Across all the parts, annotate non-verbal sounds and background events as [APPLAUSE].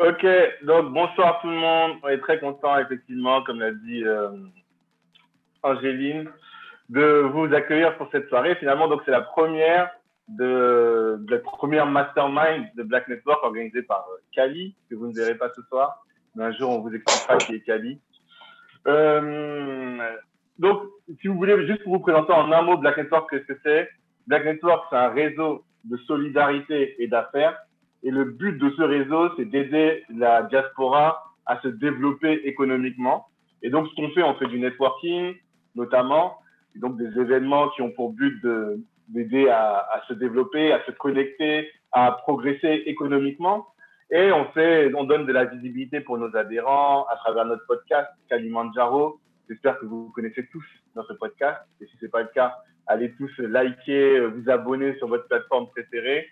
Ok, donc bonsoir tout le monde. On est très content, effectivement, comme l'a dit euh, Angéline, de vous accueillir pour cette soirée. Finalement, donc c'est la première de, de, la première mastermind de Black Network organisée par euh, Kali, que vous ne verrez pas ce soir, mais un jour on vous expliquera qui est Kali. Euh, donc, si vous voulez, juste pour vous présenter en un mot Black Network, qu'est-ce que c'est? Black Network, c'est un réseau de solidarité et d'affaires. Et le but de ce réseau, c'est d'aider la diaspora à se développer économiquement. Et donc, ce qu'on fait, on fait du networking, notamment, et donc des événements qui ont pour but de d'aider à, à, se développer, à se connecter, à progresser économiquement. Et on fait, on donne de la visibilité pour nos adhérents à travers notre podcast Kalimandjaro. J'espère que vous connaissez tous notre podcast. Et si c'est pas le cas, allez tous liker, vous abonner sur votre plateforme préférée.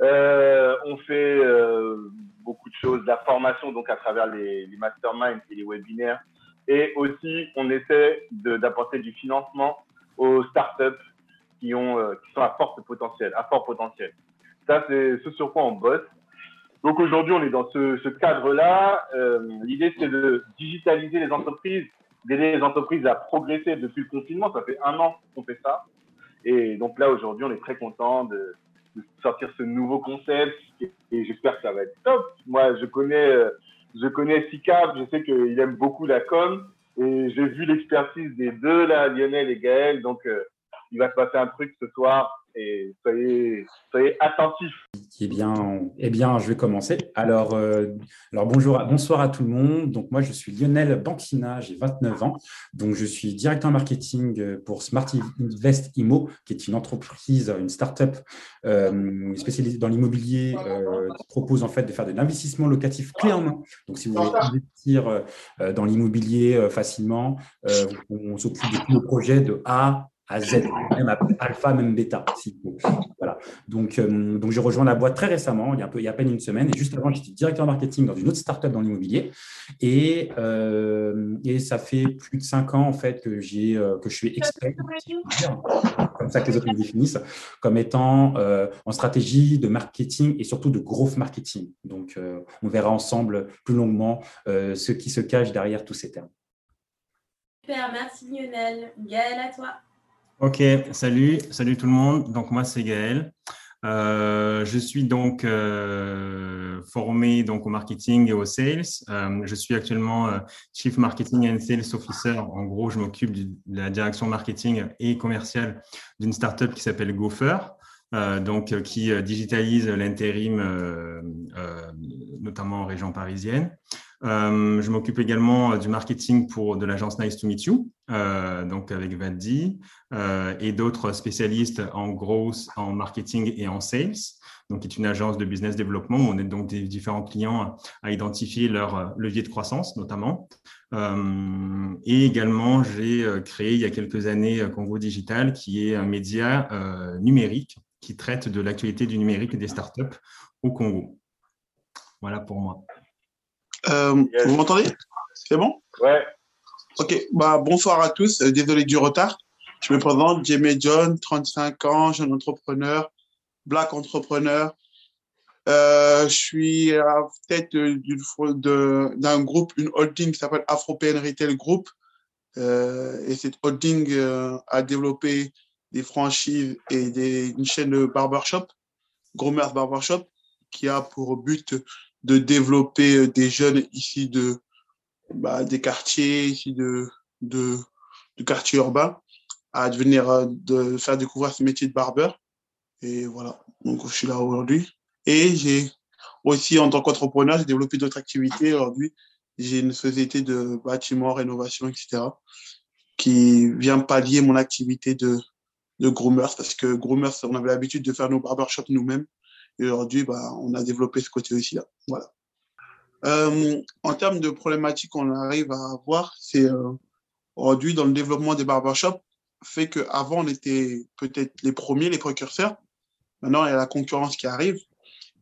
Euh, on fait euh, beaucoup de choses, la formation donc à travers les, les masterminds et les webinaires. Et aussi, on essaie d'apporter du financement aux startups qui, ont, euh, qui sont à fort potentiel, à fort potentiel. Ça, c'est ce sur quoi on bosse. Donc aujourd'hui, on est dans ce, ce cadre-là. Euh, L'idée, c'est de digitaliser les entreprises, d'aider les entreprises à progresser depuis le confinement. Ça fait un an qu'on fait ça. Et donc là, aujourd'hui, on est très content de, de, sortir ce nouveau concept et, j'espère que ça va être top. Moi, je connais, euh, je connais SICAP, je sais qu'il aime beaucoup la com et j'ai vu l'expertise des deux, là, Lionel et Gaël. Donc, euh, il va se passer un truc ce soir et soyez, soyez attentifs. Eh bien, eh bien, je vais commencer. Alors, euh, alors bonjour, bonsoir à tout le monde. Donc, moi, je suis Lionel Banquina, j'ai 29 ans. Donc, je suis directeur marketing pour Smart Invest Imo, qui est une entreprise, une start-up euh, spécialisée dans l'immobilier euh, qui propose en fait de faire de l'investissement locatif clé en main. Donc, si vous voulez investir euh, dans l'immobilier euh, facilement, euh, on s'occupe de tous nos projets de A à Z, même alpha, même bêta. Voilà. Donc, euh, donc, j'ai rejoint la boîte très récemment, il y, a un peu, il y a à peine une semaine. Et juste avant, j'étais directeur marketing dans une autre startup dans l'immobilier. Et, euh, et ça fait plus de cinq ans en fait que, j'ai, euh, que je suis expert, comme ça que les autres me définissent, comme étant euh, en stratégie de marketing et surtout de growth marketing. Donc, euh, on verra ensemble plus longuement euh, ce qui se cache derrière tous ces termes. Super, merci Lionel. Gaël, à toi. Ok, salut, salut tout le monde. Donc moi c'est Gaël. Euh, je suis donc euh, formé donc au marketing et au sales. Euh, je suis actuellement Chief Marketing and Sales Officer. En gros, je m'occupe de la direction marketing et commerciale d'une startup qui s'appelle Gopher. Donc qui digitalise l'intérim, notamment en région parisienne. Euh, je m'occupe également du marketing pour de l'agence Nice to Meet You, euh, donc avec Vaddi, euh, et d'autres spécialistes en growth, en marketing et en sales, donc est une agence de business développement où on aide donc des différents clients à identifier leur levier de croissance notamment. Euh, et également, j'ai créé il y a quelques années Congo Digital, qui est un média numérique qui traite de l'actualité du numérique et des startups au Congo. Voilà pour moi. Euh, yes. Vous m'entendez? C'est bon? Ouais. Ok, bah, bonsoir à tous. Euh, désolé du retard. Je me présente, Jamie John, 35 ans, jeune entrepreneur, black entrepreneur. Euh, je suis à la tête d'un groupe, une holding qui s'appelle Afropean Retail Group. Euh, et cette holding a développé des franchises et des, une chaîne de barbershop, Gromers Barbershop, qui a pour but de développer des jeunes ici de bah, des quartiers ici de de du quartier urbain à devenir de faire découvrir ce métier de barbeur. Et voilà. Donc je suis là aujourd'hui. Et j'ai aussi en tant qu'entrepreneur j'ai développé d'autres activités. Aujourd'hui j'ai une société de bâtiment rénovation etc qui vient pallier mon activité de de groomers parce que groomers on avait l'habitude de faire nos barbershops nous-mêmes et aujourd'hui, bah, on a développé ce côté aussi là. Voilà. Euh, en termes de problématiques qu'on arrive à avoir, c'est euh, aujourd'hui dans le développement des barbershops, fait qu'avant on était peut-être les premiers, les précurseurs. Maintenant, il y a la concurrence qui arrive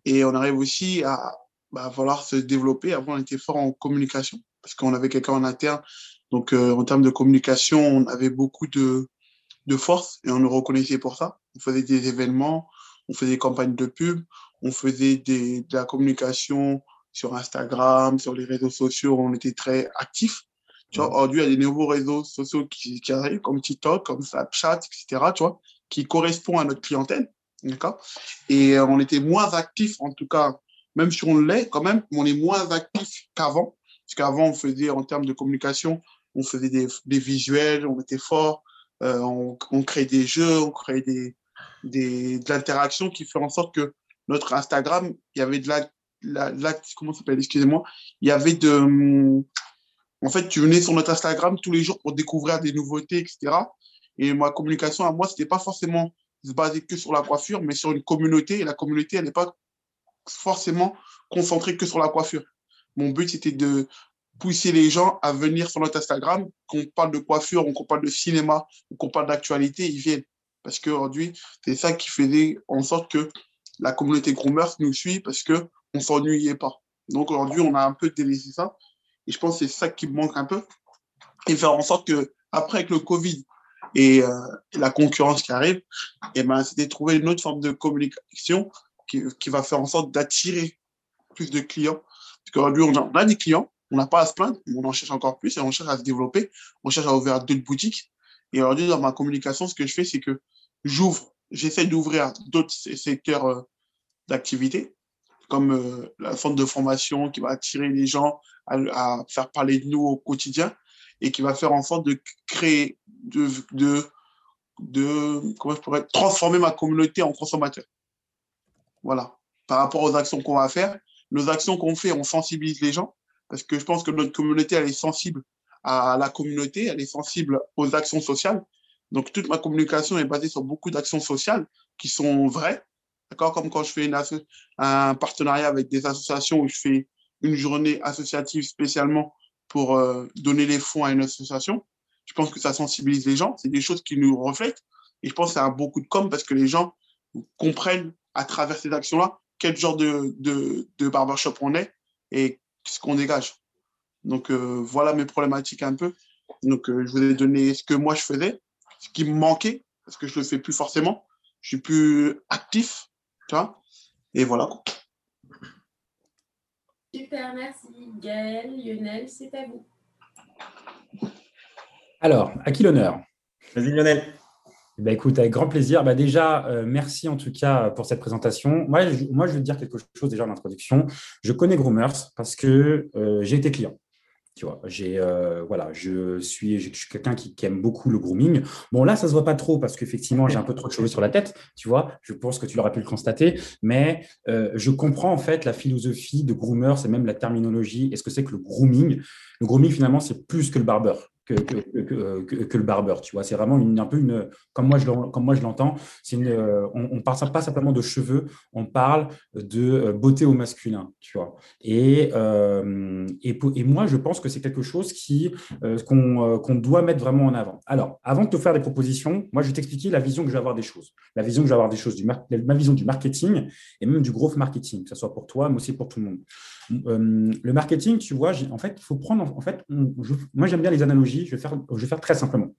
et on arrive aussi à bah, falloir se développer. Avant, on était fort en communication parce qu'on avait quelqu'un en interne. Donc, euh, en termes de communication, on avait beaucoup de, de force et on nous reconnaissait pour ça. On faisait des événements, on faisait des campagnes de pub, on faisait des, de la communication sur Instagram, sur les réseaux sociaux, on était très actifs. Tu vois, aujourd'hui, il y a des nouveaux réseaux sociaux qui, qui arrivent, comme TikTok, comme Snapchat, etc., tu vois, qui correspondent à notre clientèle. D'accord? Et euh, on était moins actifs, en tout cas, même si on l'est quand même, on est moins actifs qu'avant. Parce qu'avant, on faisait, en termes de communication, on faisait des, des visuels, on était fort, euh, on, on créait des jeux, on créait des, des, de l'interaction qui fait en sorte que notre Instagram, il y avait de la, la, la comment s'appelle, excusez-moi, il y avait de, en fait, tu venais sur notre Instagram tous les jours pour découvrir des nouveautés, etc. Et ma communication à moi, c'était pas forcément se baser que sur la coiffure, mais sur une communauté. Et la communauté, elle n'est pas forcément concentrée que sur la coiffure. Mon but, c'était de pousser les gens à venir sur notre Instagram, qu'on parle de coiffure, qu'on parle de cinéma, qu'on parle d'actualité, ils viennent. Parce qu'aujourd'hui, c'est ça qui faisait en sorte que la communauté Groomers nous suit parce qu'on ne s'ennuyait pas. Donc aujourd'hui, on a un peu délaissé ça. Et je pense que c'est ça qui manque un peu. Et faire en sorte que, après, avec le Covid et, euh, la concurrence qui arrive, et eh ben, c'était trouver une autre forme de communication qui, qui va faire en sorte d'attirer plus de clients. Parce qu'aujourd'hui, on, on a, des clients, on n'a pas à se plaindre, on en cherche encore plus et on cherche à se développer, on cherche à ouvrir d'autres boutiques. Et aujourd'hui, dans ma communication, ce que je fais, c'est que j'ouvre, j'essaie d'ouvrir d'autres secteurs euh, d'activité, comme euh, la forme de formation qui va attirer les gens à, faire parler de nous au quotidien et qui va faire en sorte de créer, de, de, de comment je pourrais transformer ma communauté en consommateur. Voilà. Par rapport aux actions qu'on va faire, nos actions qu'on fait, on sensibilise les gens parce que je pense que notre communauté, elle est sensible à la communauté, elle est sensible aux actions sociales. Donc, toute ma communication est basée sur beaucoup d'actions sociales qui sont vraies. D'accord? Comme quand je fais un partenariat avec des associations où je fais une journée associative spécialement pour euh, donner les fonds à une association. Je pense que ça sensibilise les gens. C'est des choses qui nous reflètent. Et je pense que ça a beaucoup de com parce que les gens comprennent à travers ces actions-là quel genre de, de, de barbershop on est et ce qu'on dégage. Donc, euh, voilà mes problématiques un peu. Donc, euh, je vous ai donné ce que moi je faisais, ce qui me manquait, parce que je ne le fais plus forcément. Je suis plus actif, tu vois. Et voilà. Super, merci. Gaël, Lionel, c'est à vous. Alors, à qui l'honneur? Vas-y, Lionel. Eh ben, écoute, avec grand plaisir. Bah, déjà, euh, merci en tout cas pour cette présentation. Moi, je, moi, je veux te dire quelque chose déjà en introduction. Je connais Groomers parce que euh, j'ai été client. Euh, voilà, je suis, quelqu'un qui, aime beaucoup le grooming. Bon, là, ça se voit pas trop parce qu'effectivement, j'ai un peu trop de cheveux sur la tête. Tu vois, je pense que tu l'aurais pu le constater, mais euh, je comprends en fait la philosophie de groomer, c'est même la terminologie. Est-ce que c'est que le grooming? Le grooming, finalement, c'est plus que le barbeur que, le barbeur. Tu vois, c'est vraiment une, un peu une, comme moi je, comme moi je l'entends, c'est une, on, on parle pas simplement de cheveux, on parle de euh, beauté au masculin, tu vois. Et, euh, et, et, moi, je pense que c'est quelque chose qui euh, qu'on doit mettre vraiment en avant. Alors, avant de te faire des propositions, moi, je vais t'expliquer la vision que je vais avoir des choses, la vision que je vais avoir des choses, du ma vision du marketing et même du growth marketing, que ce soit pour toi, mais aussi pour tout le monde. Euh, le marketing, tu vois, en fait, il faut prendre. En fait, moi, j'aime bien les analogies. Je vais, faire, très simplement.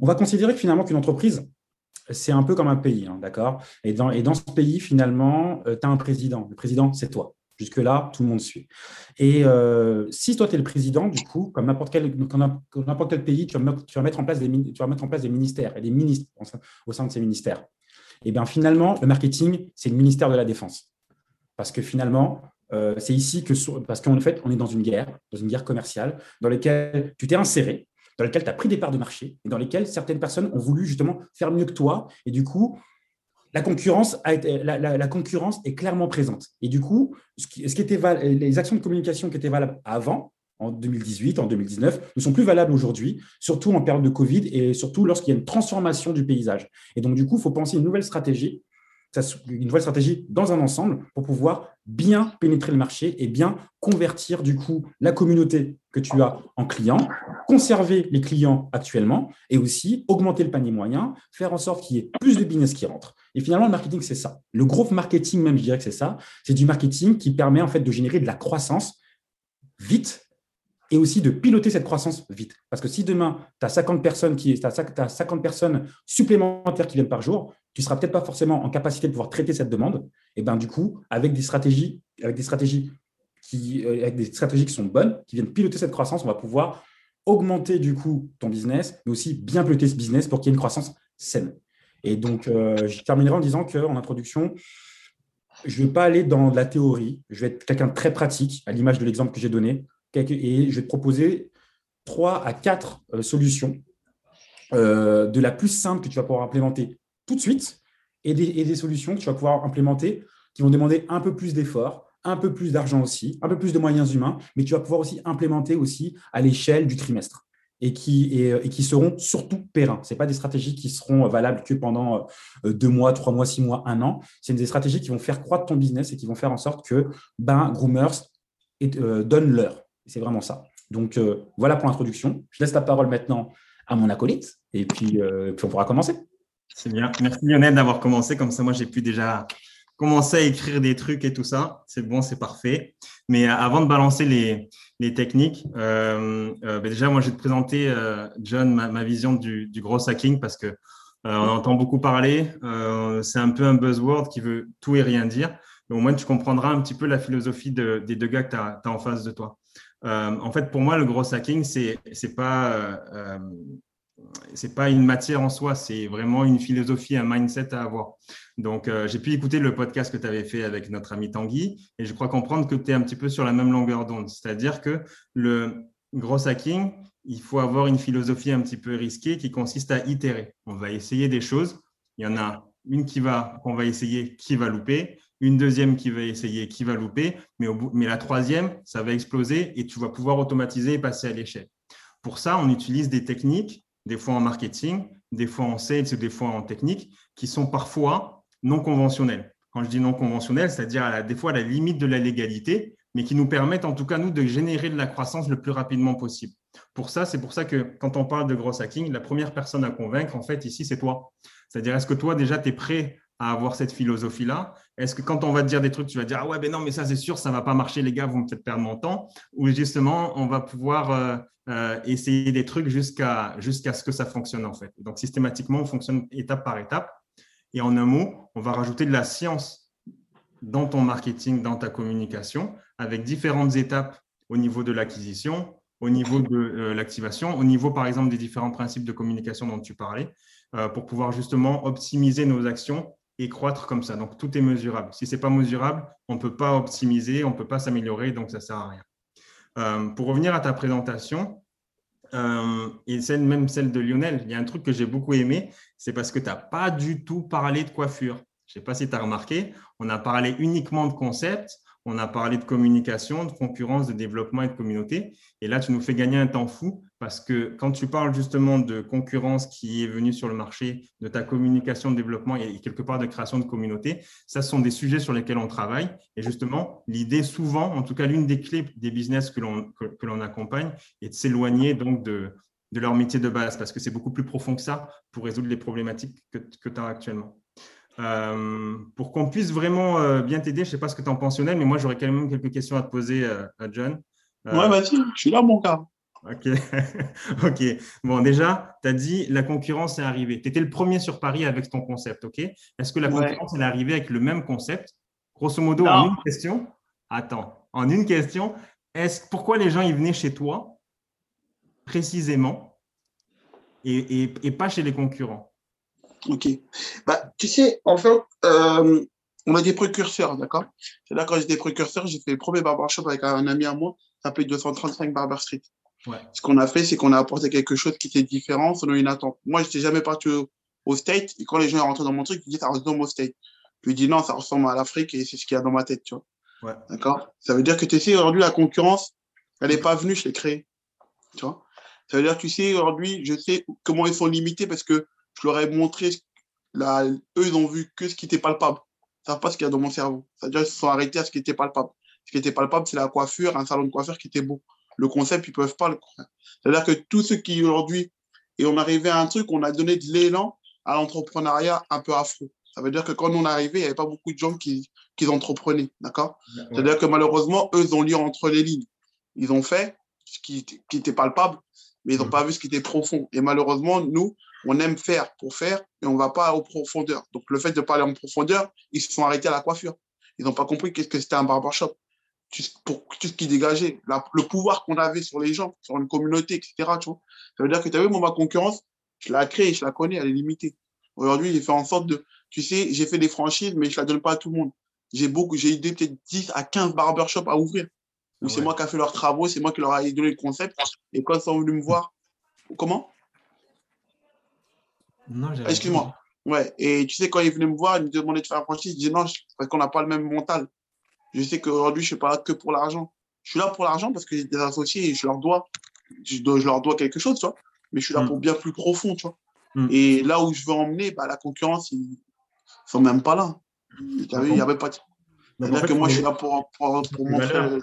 On va considérer que finalement qu'une entreprise, c'est un peu comme un pays, hein, d'accord? Et dans, et dans ce pays, finalement, euh, tu as un président. Le président, c'est toi. Jusque-là, tout le monde suit. Et euh, si toi, tu es le président, du coup, comme n'importe quel, n'importe quel pays, tu vas, mettre, en place des, tu vas mettre en place des ministères et des ministres au sein de ces ministères. Et bien finalement, le marketing, c'est le ministère de la Défense. Parce que finalement, euh, c'est ici que, parce qu'en fait, on est dans une guerre, dans une guerre commerciale, dans laquelle tu t'es inséré, dans laquelle tu as pris des parts de marché, et dans lesquelles certaines personnes ont voulu justement faire mieux que toi. Et du coup, la concurrence, a été, la, concurrence est clairement présente. Et du coup, ce qui, était les actions de communication qui étaient valables avant, en 2018, en 2019, ne sont plus valables aujourd'hui, surtout en période de Covid et surtout lorsqu'il y a une transformation du paysage. Et donc, du coup, il faut penser une nouvelle stratégie une nouvelle stratégie dans un ensemble pour pouvoir bien pénétrer le marché et bien convertir du coup la communauté que tu as en clients, conserver les clients actuellement et aussi augmenter le panier moyen, faire en sorte qu'il y ait plus de business qui rentre. Et finalement, le marketing, c'est ça. Le growth marketing, même, je dirais que c'est ça. C'est du marketing qui permet en fait de générer de la croissance vite et aussi de piloter cette croissance vite. Parce que si demain, tu as 50 personnes, qui, as 50 personnes supplémentaires qui viennent par jour, tu ne seras peut-être pas forcément en capacité de pouvoir traiter cette demande. Et ben du coup, avec des stratégies, avec des stratégies qui, euh, avec des stratégies qui sont bonnes, qui viennent piloter cette croissance, on va pouvoir augmenter du coup ton business, mais aussi bien piloter ce business pour qu'il y ait une croissance saine. Et donc, euh, je terminerai en disant qu'en introduction, je ne vais pas aller dans la théorie, je vais être quelqu'un de très pratique, à l'image de l'exemple que j'ai donné, et je vais te proposer trois à quatre euh, solutions euh, de la plus simple que tu vas pouvoir implémenter tout de suite et des, solutions que tu vas pouvoir implémenter qui vont demander un peu plus d'efforts, un peu plus d'argent aussi, un peu plus de moyens humains, mais tu vas pouvoir aussi implémenter aussi à l'échelle du trimestre et qui, qui seront surtout pérennes. Ce pas des stratégies qui seront valables que pendant euh, deux mois, trois mois, six mois, un an. C'est des stratégies qui vont faire croître ton business et qui vont faire en sorte que ben, Groomers donne l'heure. C'est vraiment ça. Donc, euh, voilà pour l'introduction. Je laisse la parole maintenant à mon acolyte et puis, euh, puis on pourra commencer. C'est bien. Merci Lionel d'avoir commencé. Comme ça, moi, j'ai pu déjà commencer à écrire des trucs et tout ça. C'est bon, c'est parfait. Mais euh, avant de balancer les, techniques, ben déjà, moi, je vais te présenter, John, ma, vision du, du, gros hacking parce que on entend beaucoup parler. c'est un peu un buzzword qui veut tout et rien dire. Mais au moins, tu comprendras un petit peu la philosophie des deux gars que tu as, en face de toi. Euh, en fait, pour moi, le gros hacking, c'est c'est pas euh, c'est pas une matière en soi, c'est vraiment une philosophie, un mindset à avoir. Donc, euh, j'ai pu écouter le podcast que tu avais fait avec notre ami Tanguy et je crois comprendre que tu es un petit peu sur la même longueur d'onde. C'est-à-dire que le gros hacking, il faut avoir une philosophie un petit peu risquée qui consiste à itérer. On va essayer des choses. Il y en a une qui va, qu'on va essayer, qui va louper une deuxième qui va essayer, qui va louper, mais, la troisième, ça va exploser et tu vas pouvoir automatiser et passer à l'échelle. Pour ça, on utilise des techniques, des fois en marketing, des fois en sales des fois en technique, qui sont parfois non conventionnelles. Quand je dis non conventionnelles, c'est-à-dire des fois à la limite de la légalité, mais qui nous permettent en tout cas, nous, de générer de la croissance le plus rapidement possible. Pour ça, c'est pour ça que quand on parle de gros hacking, la première personne à convaincre, en fait, ici, c'est toi. C'est-à-dire, est-ce que toi, déjà, tu es prêt à avoir cette philosophie-là Est-ce que quand on va te dire des trucs, tu vas dire Ah ouais, ben non, mais ça c'est sûr, ça ne va pas marcher, les gars, vous me faites perdre mon temps Ou justement, on va pouvoir euh, euh, essayer des trucs jusqu'à jusqu'à ce que ça fonctionne en fait. Donc systématiquement, on fonctionne étape par étape. Et en un mot, on va rajouter de la science dans ton marketing, dans ta communication, avec différentes étapes au niveau de l'acquisition, au niveau de euh, l'activation, au niveau par exemple des différents principes de communication dont tu parlais, pour pouvoir justement optimiser nos actions et croître comme ça. Donc, tout est mesurable. Si ce n'est pas mesurable, on ne peut pas optimiser, on ne peut pas s'améliorer, donc ça ne sert à rien. Euh, pour revenir à ta présentation, euh, et celle, même celle de Lionel, il y a un truc que j'ai beaucoup aimé, c'est parce que tu n'as pas du tout parlé de coiffure. Je ne sais pas si tu as remarqué, on a parlé uniquement de concept, on a parlé de communication, de concurrence, de développement et de communauté. Et là, tu nous fais gagner un temps fou parce que quand tu parles justement de concurrence qui est venue sur le marché, de ta communication, de développement et quelque part de création de communauté, ça sont des sujets sur lesquels on travaille. Et justement, l'idée souvent, en tout cas l'une des clés des business que l'on que, l'on accompagne, est de s'éloigner donc de, de leur métier de base parce que c'est beaucoup plus profond que ça pour résoudre les problématiques que, que tu as actuellement. Euh, pour qu'on puisse vraiment euh, bien t'aider, je ne sais pas ce que tu en pensionnais, mais moi j'aurais quand même quelques questions à te poser euh, à John. ouais, vas-y, je suis là, mon gars. Ok. [LAUGHS] ok. Bon, déjà, tu as dit la concurrence est arrivée. Tu étais le premier sur Paris avec ton concept, ok? Est-ce que la concurrence est arrivée avec le même concept? Grosso modo, en une question. Attends, en une question, est pourquoi les gens ils venaient chez toi précisément et pas chez les concurrents? Ok. Bah, tu sais, en fait, euh, on a des précurseurs, d'accord? C'est là quand j'ai des précurseurs, j'ai fait le premier barbershop avec un ami à moi, ça s'appelait 235 Barber Street. Ouais. Ce qu'on a fait, c'est qu'on a apporté quelque chose qui était différent selon une attente. Moi, je n'étais jamais parti au, State, et quand les gens sont rentrés dans mon truc, ils disaient ça ressemble au State. Je lui dis non, ça ressemble à l'Afrique et c'est ce qu'il y a dans ma tête, tu vois. Ouais. D'accord? Ça veut dire que tu sais, aujourd'hui, la concurrence, elle n'est pas venue, je l'ai créée. Tu vois? Ça veut dire que tu sais, aujourd'hui, je sais comment ils sont limités parce que je leur ai montré, eux, ils ont vu que ce qui était palpable. Ils savent pas ce qu'il y a dans mon cerveau. C'est-à-dire qu'ils se sont arrêtés à ce qui était palpable. Ce qui était palpable, c'est la coiffure, un salon de coiffure qui était beau. Le concept, ils peuvent pas le croire. C'est-à-dire que tous ceux qui aujourd'hui, et on arrivait à un truc, on a donné de l'élan à l'entrepreneuriat un peu afro. Ça veut dire que quand on est arrivé, il n'y avait pas beaucoup de gens qui, qui entreprenaient. D'accord? C'est-à-dire que malheureusement, eux, ils ont lu entre les lignes. Ils ont fait ce qui, qui était palpable, mais ils n'ont mmh. pas vu ce qui était profond. Et malheureusement, nous, on aime faire pour faire et on ne va pas aux profondeur. Donc, le fait de parler en profondeur, ils se sont arrêtés à la coiffure. Ils n'ont pas compris qu'est-ce que c'était un barbershop. Pour tout ce qui dégageait, le pouvoir qu'on avait sur les gens, sur une communauté, etc. Tu vois. Ça veut dire que tu as vu, moi, ma concurrence, je la crée, je la connais, elle est limitée. Aujourd'hui, j'ai fait en sorte de, tu sais, j'ai fait des franchises, mais je la donne pas à tout le monde. J'ai beaucoup, j'ai aidé peut-être 10 à 15 barbershops à ouvrir. Où c'est moi qui ai fait leurs travaux, c'est moi qui leur ai donné le concept. Et quand ils sont venus me voir, comment? Excuse-moi. Ouais, et tu sais, quand ils venaient me voir, ils me demandaient de faire un franchise, je disais non, parce qu'on n'a pas le même mental. Je sais qu'aujourd'hui, je ne suis pas là que pour l'argent. Je suis là pour l'argent parce que j'ai des associés et je leur dois, je, leur dois quelque chose, tu vois. Mais je suis là Mm. pour bien plus profond, tu vois. Mm. Et là où je veux emmener, bah, la concurrence, ils ne sont même pas là. Tu as vu, il n'y avait pas de... En C'est-à-dire fait, que moi, je suis là pour, pour, pour montrer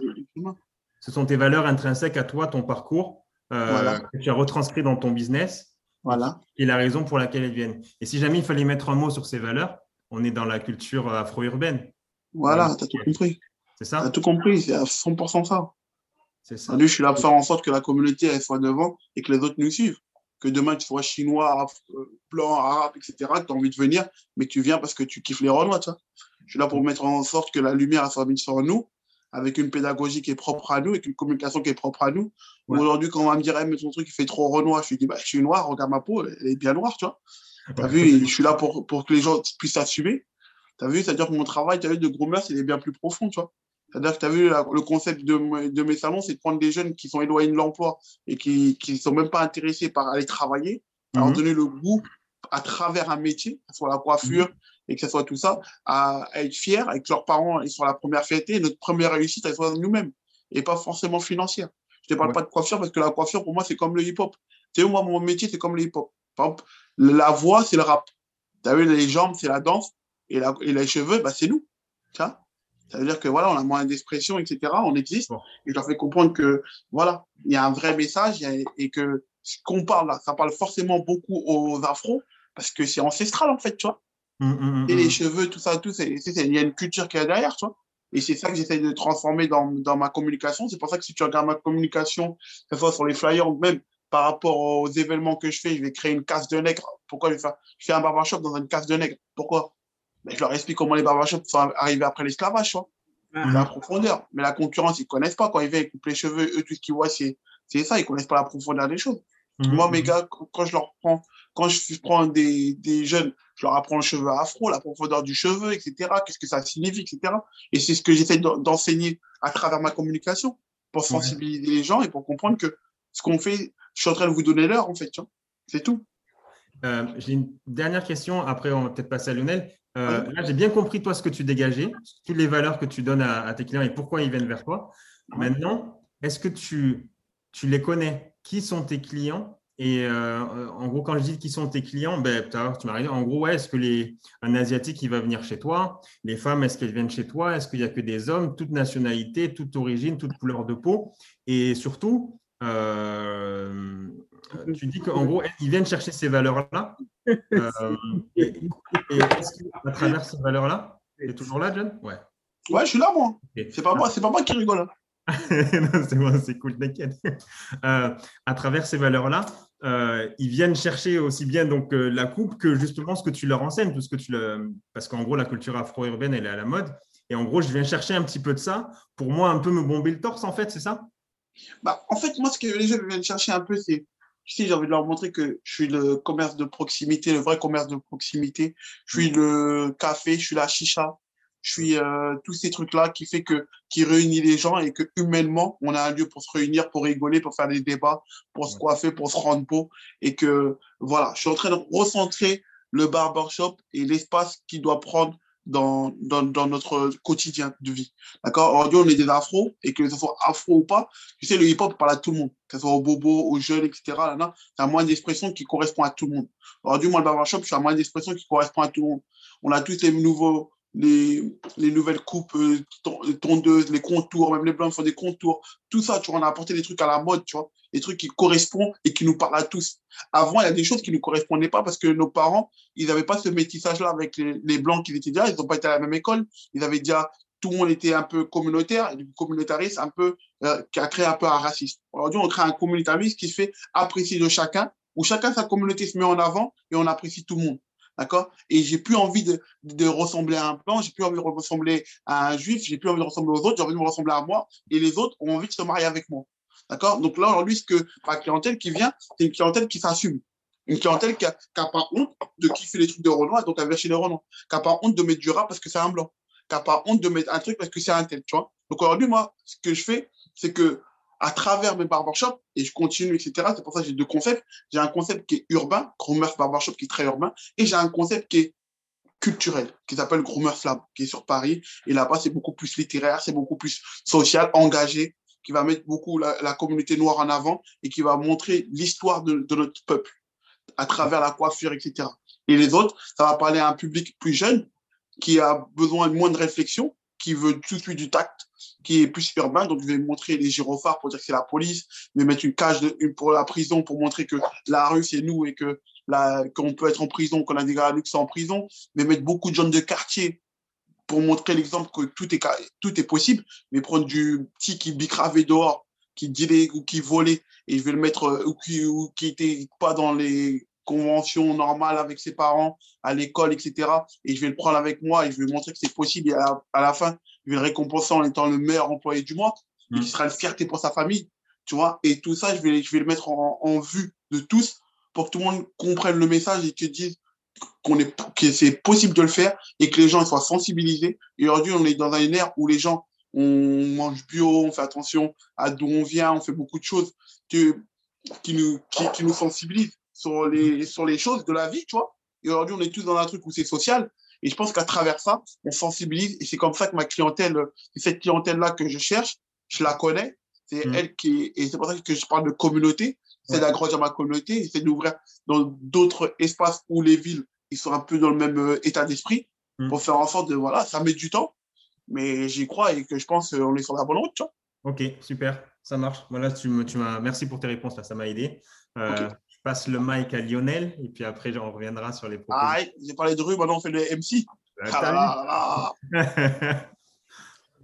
ce sont tes valeurs intrinsèques à toi, ton parcours, euh, Voilà. que tu as retranscrit dans ton business Voilà. et la raison pour laquelle elles viennent. Et si jamais il fallait mettre un mot sur ces valeurs, on est dans la culture afro-urbaine. Voilà, tu as tout compris. C'est Tu as ça tout compris, c'est à 100% ça. C'est ça. Aujourd'hui, je suis là pour faire en sorte que la communauté elle soit devant et que les autres nous suivent. Que demain, tu sois chinois, euh, blanc, arabe, etc., que tu as envie de venir, mais que tu viens parce que tu kiffes les Renois. Tu vois. Je suis là pour mettre en sorte que la lumière elle soit mise sur nous, avec une pédagogie qui est propre à nous, avec une communication qui est propre à nous. Ouais. Aujourd'hui, quand on va me dire, Eh, mais ton truc, il fait trop Renoir, je lui dis, bah, je suis noir, regarde ma peau, elle est bien noire, tu vois. T'as vu, et je suis là pour, pour que les gens puissent s'assumer. T'as vu, c'est-à-dire que mon travail, t'as vu, de groomer, il est bien plus profond, tu vois. C'est-à-dire que t'as vu, la- le concept de, de mes salons, c'est de prendre des jeunes qui sont éloignés de l'emploi et qui qui sont même pas intéressés par aller travailler, à leur Mhm. donner le goût à travers un métier, que ce soit la coiffure et que ce soit tout ça, à, à être fiers et que leurs parents ils sont la première et notre première réussite, elle soit nous-mêmes et pas forcément financière. Je te parle Ouais. pas de coiffure parce que la coiffure, pour moi, c'est comme le hip-hop. Tu sais, moi, mon métier, c'est comme le hip-hop. Par exemple, la voix, c'est le rap. T'as vu, les jambes, c'est la danse. Et, la, et les cheveux, bah, c'est nous. Vois ça veut dire que voilà, on a moins d'expression, etc. On existe. Et je leur fais comprendre que voilà, il y a un vrai message a- et que ce qu'on parle là, ça parle forcément beaucoup aux afros parce que c'est ancestral en fait, tu vois. Hum, hum, hum, Et les cheveux, tout ça, tout, il y a une culture qui est derrière, tu vois. Et c'est ça que j'essaie de transformer dans, dans ma communication. C'est pour ça que si tu regardes ma communication, que ce soit sur les flyers ou même par rapport aux événements que je fais, je vais créer une case de nègre. Pourquoi je vais faire, je fais un barbershop dans une case de nègre? Pourquoi? Ben, je leur explique comment les barbershops sont arrivés après l'esclavage, tu vois. Mhm. La profondeur. Mais la concurrence, ils connaissent pas. Quand ils viennent, ils coupent les cheveux, eux, tout ce qu'ils voient, c'est, c'est ça. Ils connaissent pas la profondeur des choses. Hum, Moi, mes gars, quand je leur prends, quand je prends des, des jeunes, je leur apprends le cheveu afro, la profondeur du cheveu, etc. Qu'est-ce que ça signifie, etc. Et c'est ce que j'essaie d'en- d'enseigner à travers ma communication pour sensibiliser les gens et pour comprendre que ce qu'on fait, je suis en train de vous donner l'heure, en fait. tu vois. C'est tout. Euh, j'ai une dernière question, après on va peut-être passer à Lionel. Euh, Oui. Là, j'ai bien compris toi ce que tu dégageais, toutes les valeurs que tu donnes à, à tes clients et pourquoi ils viennent vers toi. Maintenant, est-ce que tu, tu les connais? Qui sont tes clients? Et euh, en gros, quand je dis qui sont tes clients, ben, tu m'as dit, en gros, ouais, est-ce que les, un Asiatique, il va venir chez toi? Les femmes, est-ce qu'elles viennent chez toi? Est-ce qu'il n'y a que des hommes, toute nationalité, toute origine, toute couleur de peau. Et surtout, euh, tu dis qu'en gros, ils viennent chercher ces valeurs-là. [LAUGHS] Euh, et et est-ce qu'à travers ces valeurs-là, tu es toujours là, John? Ouais. Ouais, je suis là, moi. C'est pas moi, c'est pas moi qui rigole. hein. [LAUGHS] Non, c'est bon, c'est cool, t'inquiète. Euh, à travers ces valeurs-là, euh, ils viennent chercher aussi bien donc euh, la coupe que justement ce que tu leur enseignes, tout ce que tu le... parce qu'en gros la culture afro-urbaine elle est à la mode. Et en gros, je viens chercher un petit peu de ça pour moi un peu me bomber le torse en fait, c'est ça? Bah, en fait, moi, ce que les gens viennent chercher un peu, c'est, sais, j'ai envie de leur montrer que je suis le commerce de proximité, le vrai commerce de proximité. Je suis le café, je suis la chicha, je suis euh, tous ces trucs-là qui fait que, qui réunit les gens et que humainement, on a un lieu pour se réunir, pour rigoler, pour faire des débats, pour se coiffer, pour se rendre beau. Et que, voilà, je suis en train de recentrer le barbershop et l'espace qu'il doit prendre dans, dans, dans notre quotidien de vie. D'accord? Aujourd'hui, on est des afros et que ce soit afro ou pas, tu sais, le hip-hop parle à tout le monde, que ce soit aux bobos, aux jeunes, etc. Là, là, c'est un moyen d'expression qui correspond à tout le monde. Aujourd'hui, moi, le barbershop, je suis un moyen d'expression qui correspond à tout le monde. On a tous les nouveaux, les, les nouvelles coupes euh, ton- tondeuses, les contours, même les blancs font des contours. Tout ça, tu vois, on a apporté des trucs à la mode, tu vois, des trucs qui correspondent et qui nous parlent à tous. Avant, il y a des choses qui ne correspondaient pas parce que nos parents, ils n'avaient pas ce métissage-là avec les, les blancs qui étaient déjà, ils n'ont pas été à la même école, ils avaient déjà, tout le monde était un peu communautaire, communautarisme un peu, euh, qui a créé un peu un racisme. Aujourd'hui, on crée un communautarisme qui se fait apprécier de chacun, où chacun, sa communauté se met en avant et on apprécie tout le monde. D'accord? Et j'ai plus envie de, de ressembler à un plan, j'ai plus envie de ressembler à un juif, j'ai plus envie de ressembler aux autres, j'ai envie de me ressembler à moi. Et les autres ont envie de se marier avec moi. D'accord? Donc là, aujourd'hui, ce que ma clientèle qui vient, c'est une clientèle qui s'assume. Une clientèle qui n'a pas honte de kiffer les trucs de Renoir donc elle vient chez les Renoir. Qui n'a pas honte de mettre du rap parce que c'est un blanc. Qui n'a pas honte de mettre un truc parce que c'est un tel, tu vois? Donc aujourd'hui, moi, ce que je fais, c'est que à travers mes barbershops, et je continue, etc. C'est pour ça que j'ai deux concepts. J'ai un concept qui est urbain, Groomers Barbershop, qui est très urbain, et j'ai un concept qui est culturel, qui s'appelle Groomers Lab, qui est sur Paris. Et là-bas, c'est beaucoup plus littéraire, c'est beaucoup plus social, engagé, qui va mettre beaucoup la, communauté noire en avant et qui va montrer l'histoire de, notre peuple à travers la coiffure, etc. Et les autres, ça va parler à un public plus jeune qui a besoin de moins de réflexion, qui veut tout de suite du tact, qui est plus urbain. Donc, je vais montrer les gyrophares pour dire que c'est la police, mais mettre une cage pour la prison pour montrer que la rue, c'est nous et que qu'on peut être en prison, qu'on a des gars qui sont en prison, mais mettre beaucoup de jeunes de quartier pour montrer l'exemple que tout est, tout est possible, mais prendre du petit qui bicravait dehors, qui dilait ou qui volait, et je vais le mettre, euh, ou qui, ou qui était pas dans les conventions normales avec ses parents, à l'école, etc. Et je vais le prendre avec moi et je vais montrer que c'est possible. Et à la, fin, je vais le récompenser en étant le meilleur employé du mois, et qui mmh. sera une fierté pour sa famille, tu vois. Et tout ça, je vais, je vais le mettre en, en vue de tous pour que tout le monde comprenne le message et que dise qu'on est, que c'est possible de le faire et que les gens soient sensibilisés. Et aujourd'hui, on est dans un ère où les gens, on mange bio, on fait attention à d'où on vient, on fait beaucoup de choses que, qui, nous, qui, qui nous sensibilisent sur les, sur les choses de la vie, tu vois. Et aujourd'hui, on est tous dans un truc où c'est social. Et je pense qu'à travers ça, on sensibilise. Et c'est comme ça que ma clientèle, cette clientèle-là que je cherche, je la connais. C'est mm. elle qui et c'est pour ça que je parle de communauté. C'est d'agrandir ma communauté, c'est d'ouvrir dans d'autres espaces où les villes, ils sont un peu dans le même euh, état d'esprit mm. pour faire en sorte de, voilà, ça met du temps. Mais j'y crois et que je pense qu'on est sur la bonne route, tu vois. Ok, super, ça marche. Voilà, tu, tu m'as, merci pour tes réponses, là, ça m'a aidé. Euh, passe le mic à Lionel et puis après, on reviendra sur les propos. Ah, j'ai parlé de rue, maintenant on fait le MC. Ah, [LAUGHS]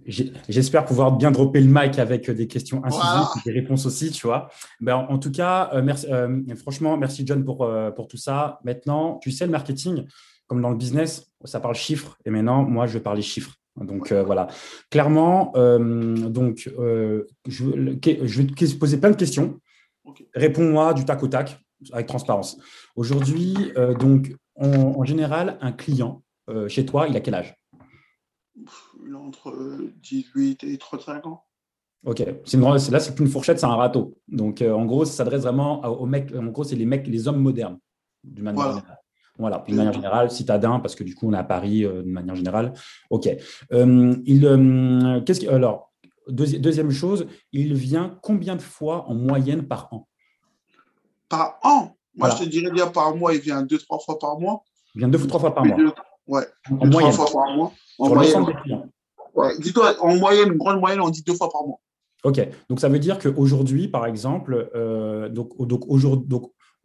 J'espère pouvoir bien dropper le mic avec des questions incisives, des réponses aussi, tu vois. Ben, en, tout cas, euh, merci, euh, franchement, merci John pour, euh, pour tout ça. Maintenant, tu sais, le marketing, comme dans le business, ça parle chiffres. Et maintenant, moi, je parle les chiffres. Donc voilà, clairement, donc je, je, vais te poser plein de questions. Réponds-moi du tac au tac avec transparence. Aujourd'hui, euh, donc, en, général, un client euh, chez toi, il a quel âge? Il a entre 18 et 35 ans. Ok, une, là, c'est une fourchette, c'est un râteau. Donc, euh, en gros, ça s'adresse vraiment aux mecs. En gros, c'est les mecs, les hommes modernes, d'une manière voilà. générale. Voilà, d'une manière générale, citadin, parce que du coup, on est à Paris de manière générale. OK. il, qu'est-ce alors, deuxième chose, il vient combien de fois en moyenne par an? Par an. Moi, je te dirais bien par mois, il vient deux, trois fois par mois. Il vient deux ou trois fois par mois. ouais, en deux, trois fois par mois. En moyenne. Ouais, dis-toi, en moyenne, grande moyenne, on dit deux fois par mois. Ok, donc ça veut dire qu'aujourd'hui, par exemple, euh, donc, donc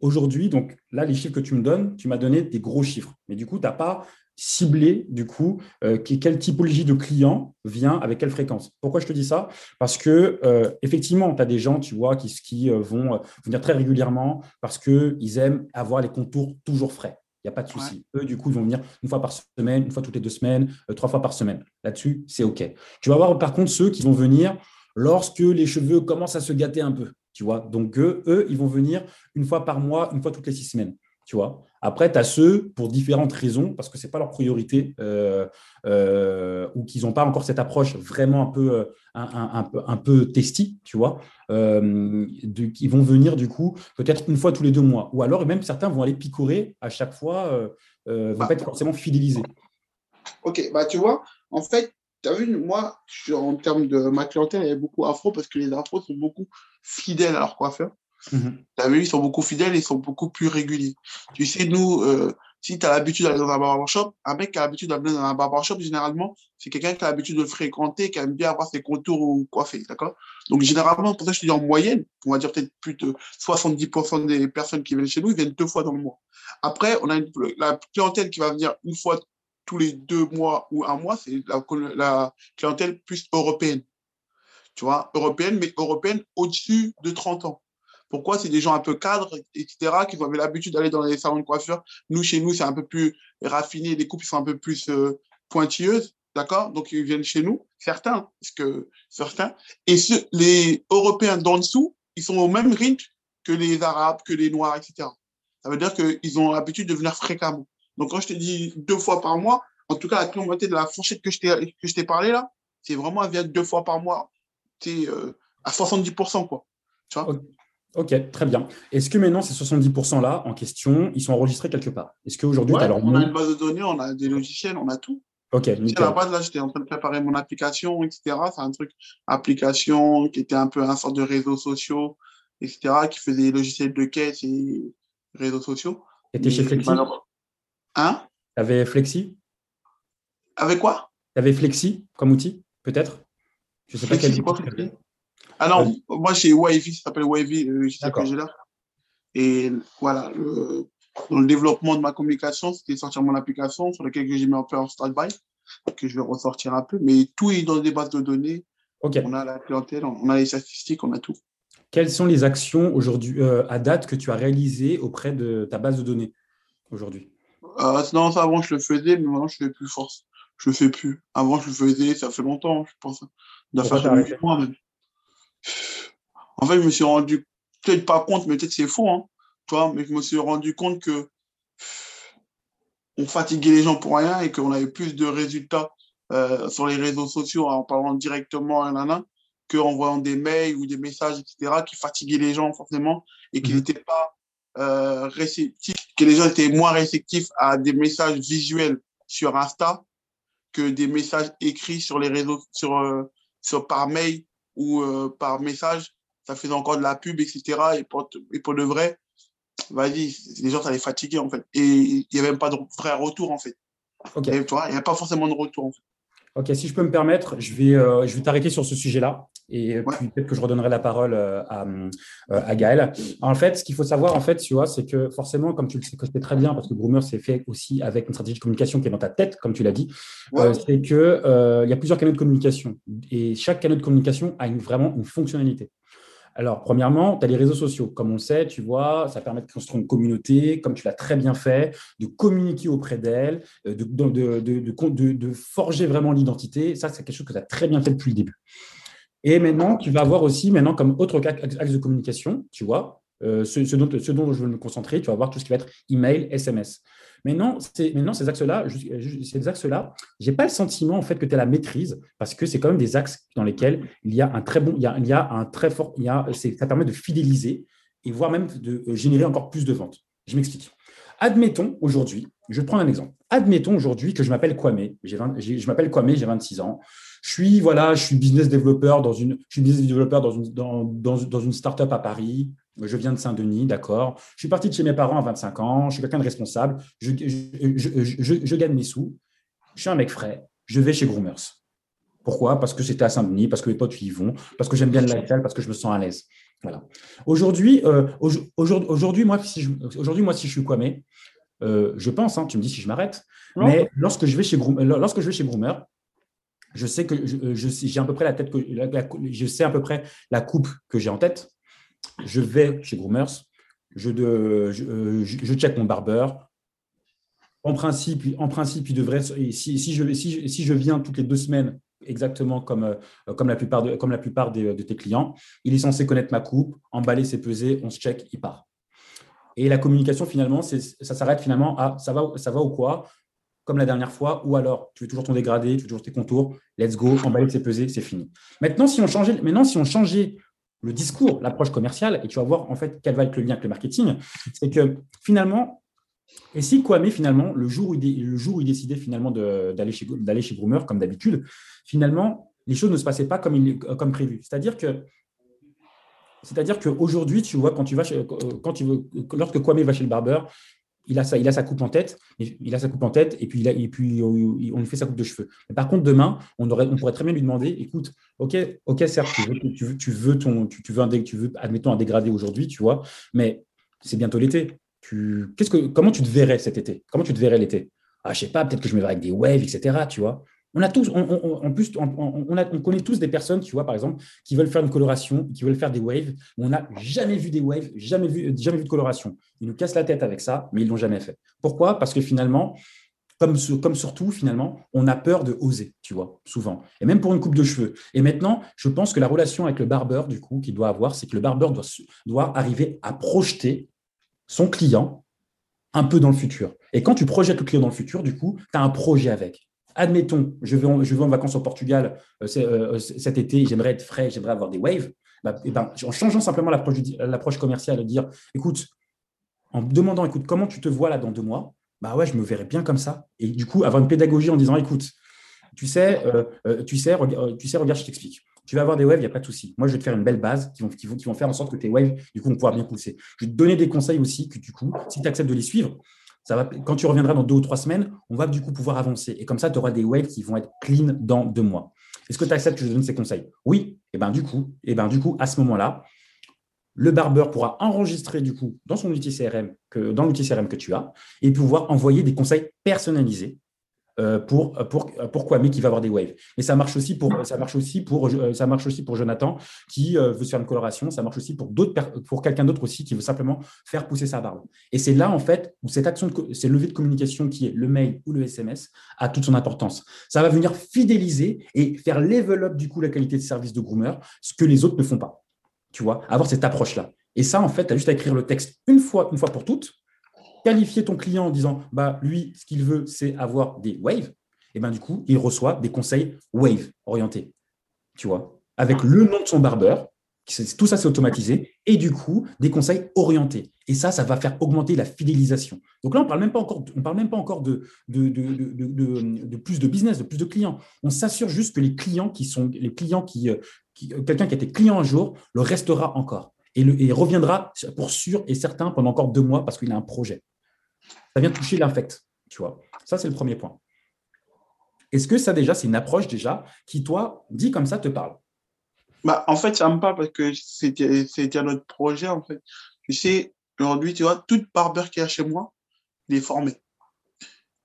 aujourd'hui, donc là, les chiffres que tu me donnes, tu m'as donné des gros chiffres. Mais du coup, tu n'as pas cibler du coup euh, quelle typologie de client vient avec quelle fréquence. Pourquoi je te dis ça? Parce que euh, effectivement, tu as des gens, tu vois, qui, qui euh, vont venir très régulièrement parce qu'ils aiment avoir les contours toujours frais. Il n'y a pas de souci. Eux, du coup, ils vont venir une fois par semaine, une fois toutes les deux semaines, trois fois par semaine. Là-dessus, c'est OK. Tu vas voir par contre ceux qui vont venir lorsque les cheveux commencent à se gâter un peu. Tu vois Donc, eux, eux, ils vont venir une fois par mois, une fois toutes les six semaines tu vois. Après, tu as ceux, pour différentes raisons, parce que ce n'est pas leur priorité, euh, euh, ou qu'ils n'ont pas encore cette approche vraiment un peu, euh, un, peu, un peu testy, tu vois, qui vont venir du coup peut-être une fois tous les deux mois. Ou alors, même certains vont aller picorer à chaque fois, ne vont pas être forcément fidélisés. Ok, bah tu vois, en fait, tu as vu, moi, en termes de ma clientèle, il y a beaucoup afro parce que les afros sont beaucoup fidèles à leur coiffeur. Mhm. vu, ils sont beaucoup fidèles, ils sont beaucoup plus réguliers. Tu sais, nous, euh, si tu as l'habitude d'aller dans un barbershop, un mec qui a l'habitude d'aller dans un barbershop, généralement, c'est quelqu'un qui a l'habitude de le fréquenter, qui aime bien avoir ses contours coiffés, d'accord? Donc, généralement, pour ça, je te dis en moyenne, on va dire peut-être plus de 70% des personnes qui viennent chez nous, ils viennent deux fois dans le mois. Après, on a la clientèle qui va venir une fois tous les deux mois ou un mois, c'est la clientèle plus européenne. Tu vois, européenne, mais européenne au-dessus de 30 ans. Pourquoi C'est des gens un peu cadres, etc., qui avaient l'habitude d'aller dans les salons de coiffure. Nous, chez nous, c'est un peu plus raffiné, les coupes sont un peu plus euh, pointilleuses, d'accord? Donc, ils viennent chez nous, certains, parce que certains. Et les Européens d'en dessous, ils sont au même rythme que les Arabes, que les Noirs, etc. Ça veut dire qu'ils ont l'habitude de venir fréquemment. Donc, quand je te dis deux fois par mois, en tout cas, la clientèle de la fourchette que je t'ai parlé là, c'est vraiment vient deux fois par mois. C'est euh, à 70%, quoi. Tu vois? Ok, très bien. Est-ce que maintenant, ces 70%-là en question, ils sont enregistrés quelque part? Est-ce qu'aujourd'hui, ouais, On a une base de données, on a des logiciels, on a tout. Ok, nickel. À la base, là, j'étais en train de préparer mon application, etc. C'est un truc, application qui était un peu un sorte de réseaux sociaux, etc., qui faisait des logiciels de caisse et réseaux sociaux. Et tu chez Flexi? Hein? Tu avais Flexi? Avec quoi? Tu avais Flexi comme outil, peut-être? Je sais pas quel quoi, ah non, moi, chez Wavy, ça s'appelle Wavy, le logiciel que j'ai là. Et voilà, dans le développement de ma communication, c'était sortir mon application sur laquelle j'ai mis un peu en stand-by, que je vais ressortir un peu. Mais tout est dans des bases de données. On a la clientèle, on a les statistiques, on a tout. Quelles sont les actions aujourd'hui, euh, à date, que tu as réalisées auprès de ta base de données aujourd'hui? Euh, Non, ça, avant, je le faisais, mais maintenant, je ne fais plus force. Je ne le fais plus. Avant, je le faisais, ça fait longtemps, je pense. D'affaires mois même. En fait, je me suis rendu, peut-être pas compte, mais peut-être c'est faux, hein, toi, mais je me suis rendu compte que on fatiguait les gens pour rien et qu'on avait plus de résultats euh, sur les réseaux sociaux en parlant directement à un qu'en voyant des mails ou des messages, etc., qui fatiguaient les gens forcément et qui n'étaient mhm. pas euh, réceptifs, que les gens étaient moins réceptifs à des messages visuels sur Insta que des messages écrits sur les réseaux, sur, euh, sur par mail ou euh, par message, ça faisait encore de la pub, etc. Et pour, et pour de vrai, vas-y, les gens, ça les fatiguait, en fait. Et il n'y avait même pas de vrai retour, en fait. Ok. il n'y a pas forcément de retour, en fait. Ok, si je peux me permettre, je vais, euh, je vais t'arrêter sur ce sujet-là et puis peut-être que je redonnerai la parole euh, à, à Gaël. En fait, ce qu'il faut savoir, en fait, tu vois, c'est que forcément, comme tu le sais, très bien, parce que Groomer s'est fait aussi avec une stratégie de communication qui est dans ta tête, comme tu l'as dit, c'est qu'il il y a plusieurs canaux de communication et chaque canal de communication a une, vraiment une fonctionnalité. Alors, premièrement, tu as les réseaux sociaux. Comme on le sait, tu vois, ça permet de construire une communauté, comme tu l'as très bien fait, de communiquer auprès d'elle, euh, de, de, de, forger vraiment l'identité. Ça, c'est quelque chose que tu as très bien fait depuis le début. Et maintenant, tu vas avoir aussi, maintenant, comme autre axe de communication, tu vois, euh, ce, dont, je veux me concentrer, tu vas voir tout ce qui va être email, SMS. Maintenant, ces axes-là, ces axes-là, j'ai pas le sentiment en fait que tu as la maîtrise parce que c'est quand même des axes dans lesquels il y a un très bon, il y a, un très fort, il y a, ça permet de fidéliser et voire même de euh, générer encore plus de ventes. Je m'explique. Admettons aujourd'hui, je prendre un exemple. Admettons aujourd'hui que je m'appelle Kwame, je m'appelle Kwame, j'ai 26 ans. Je suis voilà, je suis business développeur dans une, je suis business développeur dans une dans, dans, dans une startup à Paris je viens de Saint-Denis, d'accord. Je suis parti de chez mes parents à 25 ans, je suis quelqu'un de responsable, je, je, gagne mes sous, je suis un mec frais, je vais chez Groomers. Pourquoi? Parce que c'était à Saint-Denis, parce que les potes y vont, parce que j'aime bien le lifestyle, parce que je me sens à l'aise. Voilà. Aujourd'hui, euh, aujourd'hui, moi, si je, aujourd'hui, moi, si je suis quoi euh, je pense, hein, tu me dis si je m'arrête, mais lorsque je vais chez lorsque je vais chez Groomer, je sais que je, j'ai à peu près la tête que je sais à peu près la coupe que j'ai en tête je vais chez Groomers, je, je, check mon barbeur. En principe, en principe, il devrait, si, si, je, si, je viens toutes les deux semaines, exactement comme, euh, comme la plupart, de, comme la plupart de, tes clients, il est censé connaître ma coupe, emballer, c'est pesé, on se check, il part. Et la communication, finalement, ça s'arrête finalement à ça va, ça va ou quoi? Comme la dernière fois, ou alors tu veux toujours ton dégradé, tu veux toujours tes contours, let's go, emballer, c'est pesé, c'est fini. Maintenant, si on changeait, maintenant, si on changeait le discours, l'approche commerciale, et tu vas voir en fait quel va être le lien avec le marketing, c'est que finalement, et si Kwame, finalement, le jour où il, le jour il décidait finalement d'aller chez, chez Groomer, comme d'habitude, finalement, les choses ne se passaient pas comme, comme prévu. C'est-à-dire que c'est-à-dire qu'aujourd'hui, tu vois, quand tu vas quand tu veux, lorsque Kwame va chez le barbeur, il a, sa, coupe en tête, il a sa coupe en tête, et puis, puis on lui fait sa coupe de cheveux. Mais par contre, demain, on, pourrait très bien lui demander, écoute, ok, ok, certes, tu veux, tu ton, tu, veux un, tu veux, admettons un dégradé aujourd'hui, tu vois, mais c'est bientôt l'été. Qu'est-ce que, comment tu te verrais cet été? Comment tu te verrais l'été? Ah, je sais pas, peut-être que je me verrais avec des waves, etc. Tu vois On en plus, on, connaît tous des personnes, tu vois, par exemple, qui veulent faire une coloration, qui veulent faire des waves. On n'a jamais vu des waves, jamais vu, de coloration. Ils nous cassent la tête avec ça, mais ils l'ont jamais fait. Pourquoi? Parce que finalement, comme, comme surtout, finalement, on a peur de oser, tu vois, souvent. Et même pour une coupe de cheveux. Et maintenant, je pense que la relation avec le barbeur, du coup, qu'il doit avoir, c'est que le barbeur doit, doit arriver à projeter son client un peu dans le futur. Et quand tu projettes le client dans le futur, du coup, tu as un projet avec. Admettons, je vais en, vacances au Portugal euh, euh, cet été, j'aimerais être frais, j'aimerais avoir des waves. Bah, et ben, en changeant simplement l'approche commerciale, de dire, écoute, en me demandant, écoute, comment tu te vois là dans deux mois Bah ouais, je me verrais bien comme ça. Et du coup, avoir une pédagogie en disant, écoute, tu sais, euh, tu sais, tu sais, regarde, je t'explique. Tu vas avoir des waves, il n'y a pas de souci. Moi, je vais te faire une belle base qui vont, vont, vont faire en sorte que tes waves, du coup, on pourra bien pousser. Je vais te donner des conseils aussi que, du coup, si tu acceptes de les suivre, quand tu reviendras dans deux ou trois semaines, on va du coup pouvoir avancer. Et comme ça, tu auras des waves qui vont être clean dans deux mois. Est-ce que tu acceptes que je te donne ces conseils? Oui. Et eh ben du coup, et eh ben du coup, à ce moment-là, le barbeur pourra enregistrer du coup dans son outil dans l'outil CRM que tu as et pouvoir envoyer des conseils personnalisés euh, pour, pour, pourquoi mais qui va avoir des waves. Mais ça marche aussi pour, pour, euh, pour Jonathan qui euh, veut se faire une coloration. Ça marche aussi pour d'autres, pour quelqu'un d'autre aussi qui veut simplement faire pousser sa barbe. Et c'est là, en fait, où cette action, de, c'est levier de communication qui est le mail ou le SMS a toute son importance. Ça va venir fidéliser et faire level up du coup la qualité de service de groomer, ce que les autres ne font pas. Tu vois, avoir cette approche-là. Et ça, en fait, tu as juste à écrire le texte une fois pour toutes qualifier ton client en disant bah lui ce qu'il veut c'est avoir des waves et ben du coup il reçoit des conseils wave orientés. Tu vois? Avec le nom de son barbeur tout ça c'est automatisé et du coup des conseils orientés. Et ça ça va faire augmenter la fidélisation. Donc là on parle même pas encore on parle même pas encore de plus de business de plus de clients. On s'assure juste que les clients qui sont les clients qui, euh, qui quelqu'un qui a été client un jour le restera encore et, le, et reviendra pour sûr et certain pendant encore deux mois parce qu'il a un projet ça vient toucher l'infect, tu vois. Ça, c'est le premier point. Est-ce que ça, déjà, c'est une approche, déjà, qui, toi, dit comme ça, te parle? Bah, En fait, ça me parle parce que c'était notre projet, en fait. Tu sais, aujourd'hui, tu vois, toute barbeur qui est chez moi, il est formé.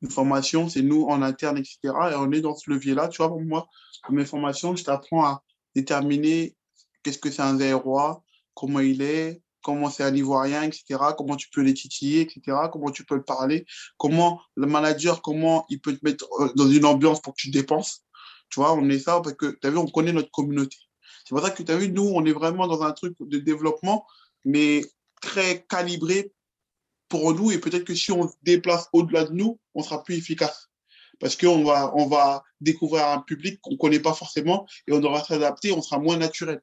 Une formation, c'est nous en interne, etc. Et on est dans ce levier-là. Tu vois, pour moi, pour mes formations, je t'apprends à déterminer qu'est-ce que c'est un zéro, comment il est, comment c'est un Ivoirien, etc., comment tu peux les titiller, etc., comment tu peux le parler, comment le manager, comment il peut te mettre euh, dans une ambiance pour que tu dépenses. Tu vois, on est ça parce que, tu as vu, on connaît notre communauté. C'est pour ça que tu as vu, nous, on est vraiment dans un truc de développement, mais très calibré pour nous. Et peut-être que si on se déplace au-delà de nous, on sera plus efficace. Parce qu'on va, on va découvrir un public qu'on ne connaît pas forcément et on aura s'adapter, on sera moins naturel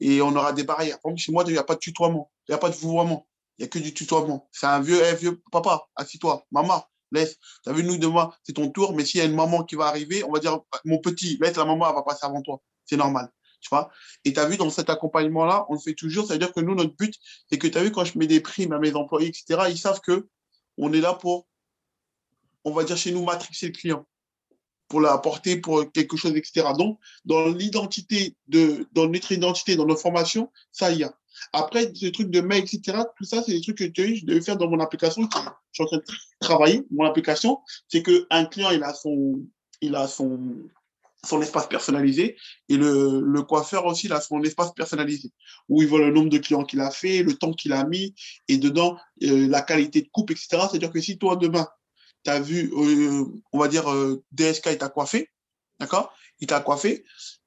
et on aura des barrières. Comme chez moi, il n'y a pas de tutoiement, il n'y a pas de vouvoiement, il n'y a que du tutoiement. C'est un vieux, un vieux papa, assis-toi, maman, laisse. Tu as vu, nous, demain, c'est ton tour, mais s'il y a une maman qui va arriver, on va dire, mon petit, laisse la maman, elle va passer avant toi. C'est normal. Tu vois? Et tu as vu, dans cet accompagnement-là, on le fait toujours. C'est-à-dire que nous, notre but, c'est que tu as vu, quand je mets des primes à mes employés, etc., ils savent que on est là pour, on va dire chez nous, matrixer le client pour l'apporter pour quelque chose, etc. Donc, dans l'identité de, dans notre identité, dans nos formations, ça y a. Après, ce truc de mail, etc., tout ça, c'est des trucs que je devais faire dans mon application. Je suis en train de travailler. Mon application, c'est qu'un client, il a son, il a son, son espace personnalisé et le, le coiffeur aussi, il a son espace personnalisé où il voit le nombre de clients qu'il a fait, le temps qu'il a mis et dedans, euh, la qualité de coupe, etc. C'est-à-dire que si toi, demain, tu vu, euh, on va dire, euh, DSK, il t'a coiffé, d'accord? Il t'a coiffé.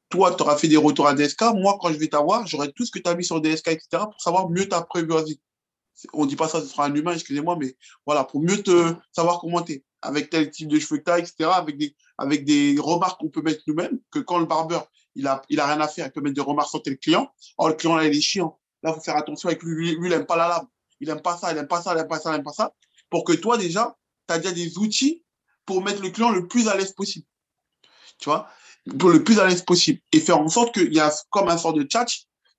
Toi, tu auras fait des retours à DSK. Moi, quand je vais t'avoir, j'aurai tout ce que tu as mis sur DSK, etc., pour savoir mieux ta prévoirie. On ne dit pas ça, ce sera un humain, excusez-moi, mais voilà, pour mieux te savoir commenter avec tel type de cheveux que tu as, etc., avec des, remarques qu'on peut mettre nous-mêmes, que quand le barbeur, il a, rien à faire, il peut mettre des remarques sur tel client. Oh, le client, là, il est chiant. Là, il faut faire attention avec lui. Il n'aime pas la lame. Il n'aime pas ça, il n'aime pas ça, il n'aime pas ça, il n'aime pas ça. Pour que toi, déjà, déjà des outils pour mettre le client le plus à l'aise possible. Tu vois? Pour le plus à l'aise possible. Et faire en sorte qu'il y a comme un sort de chat,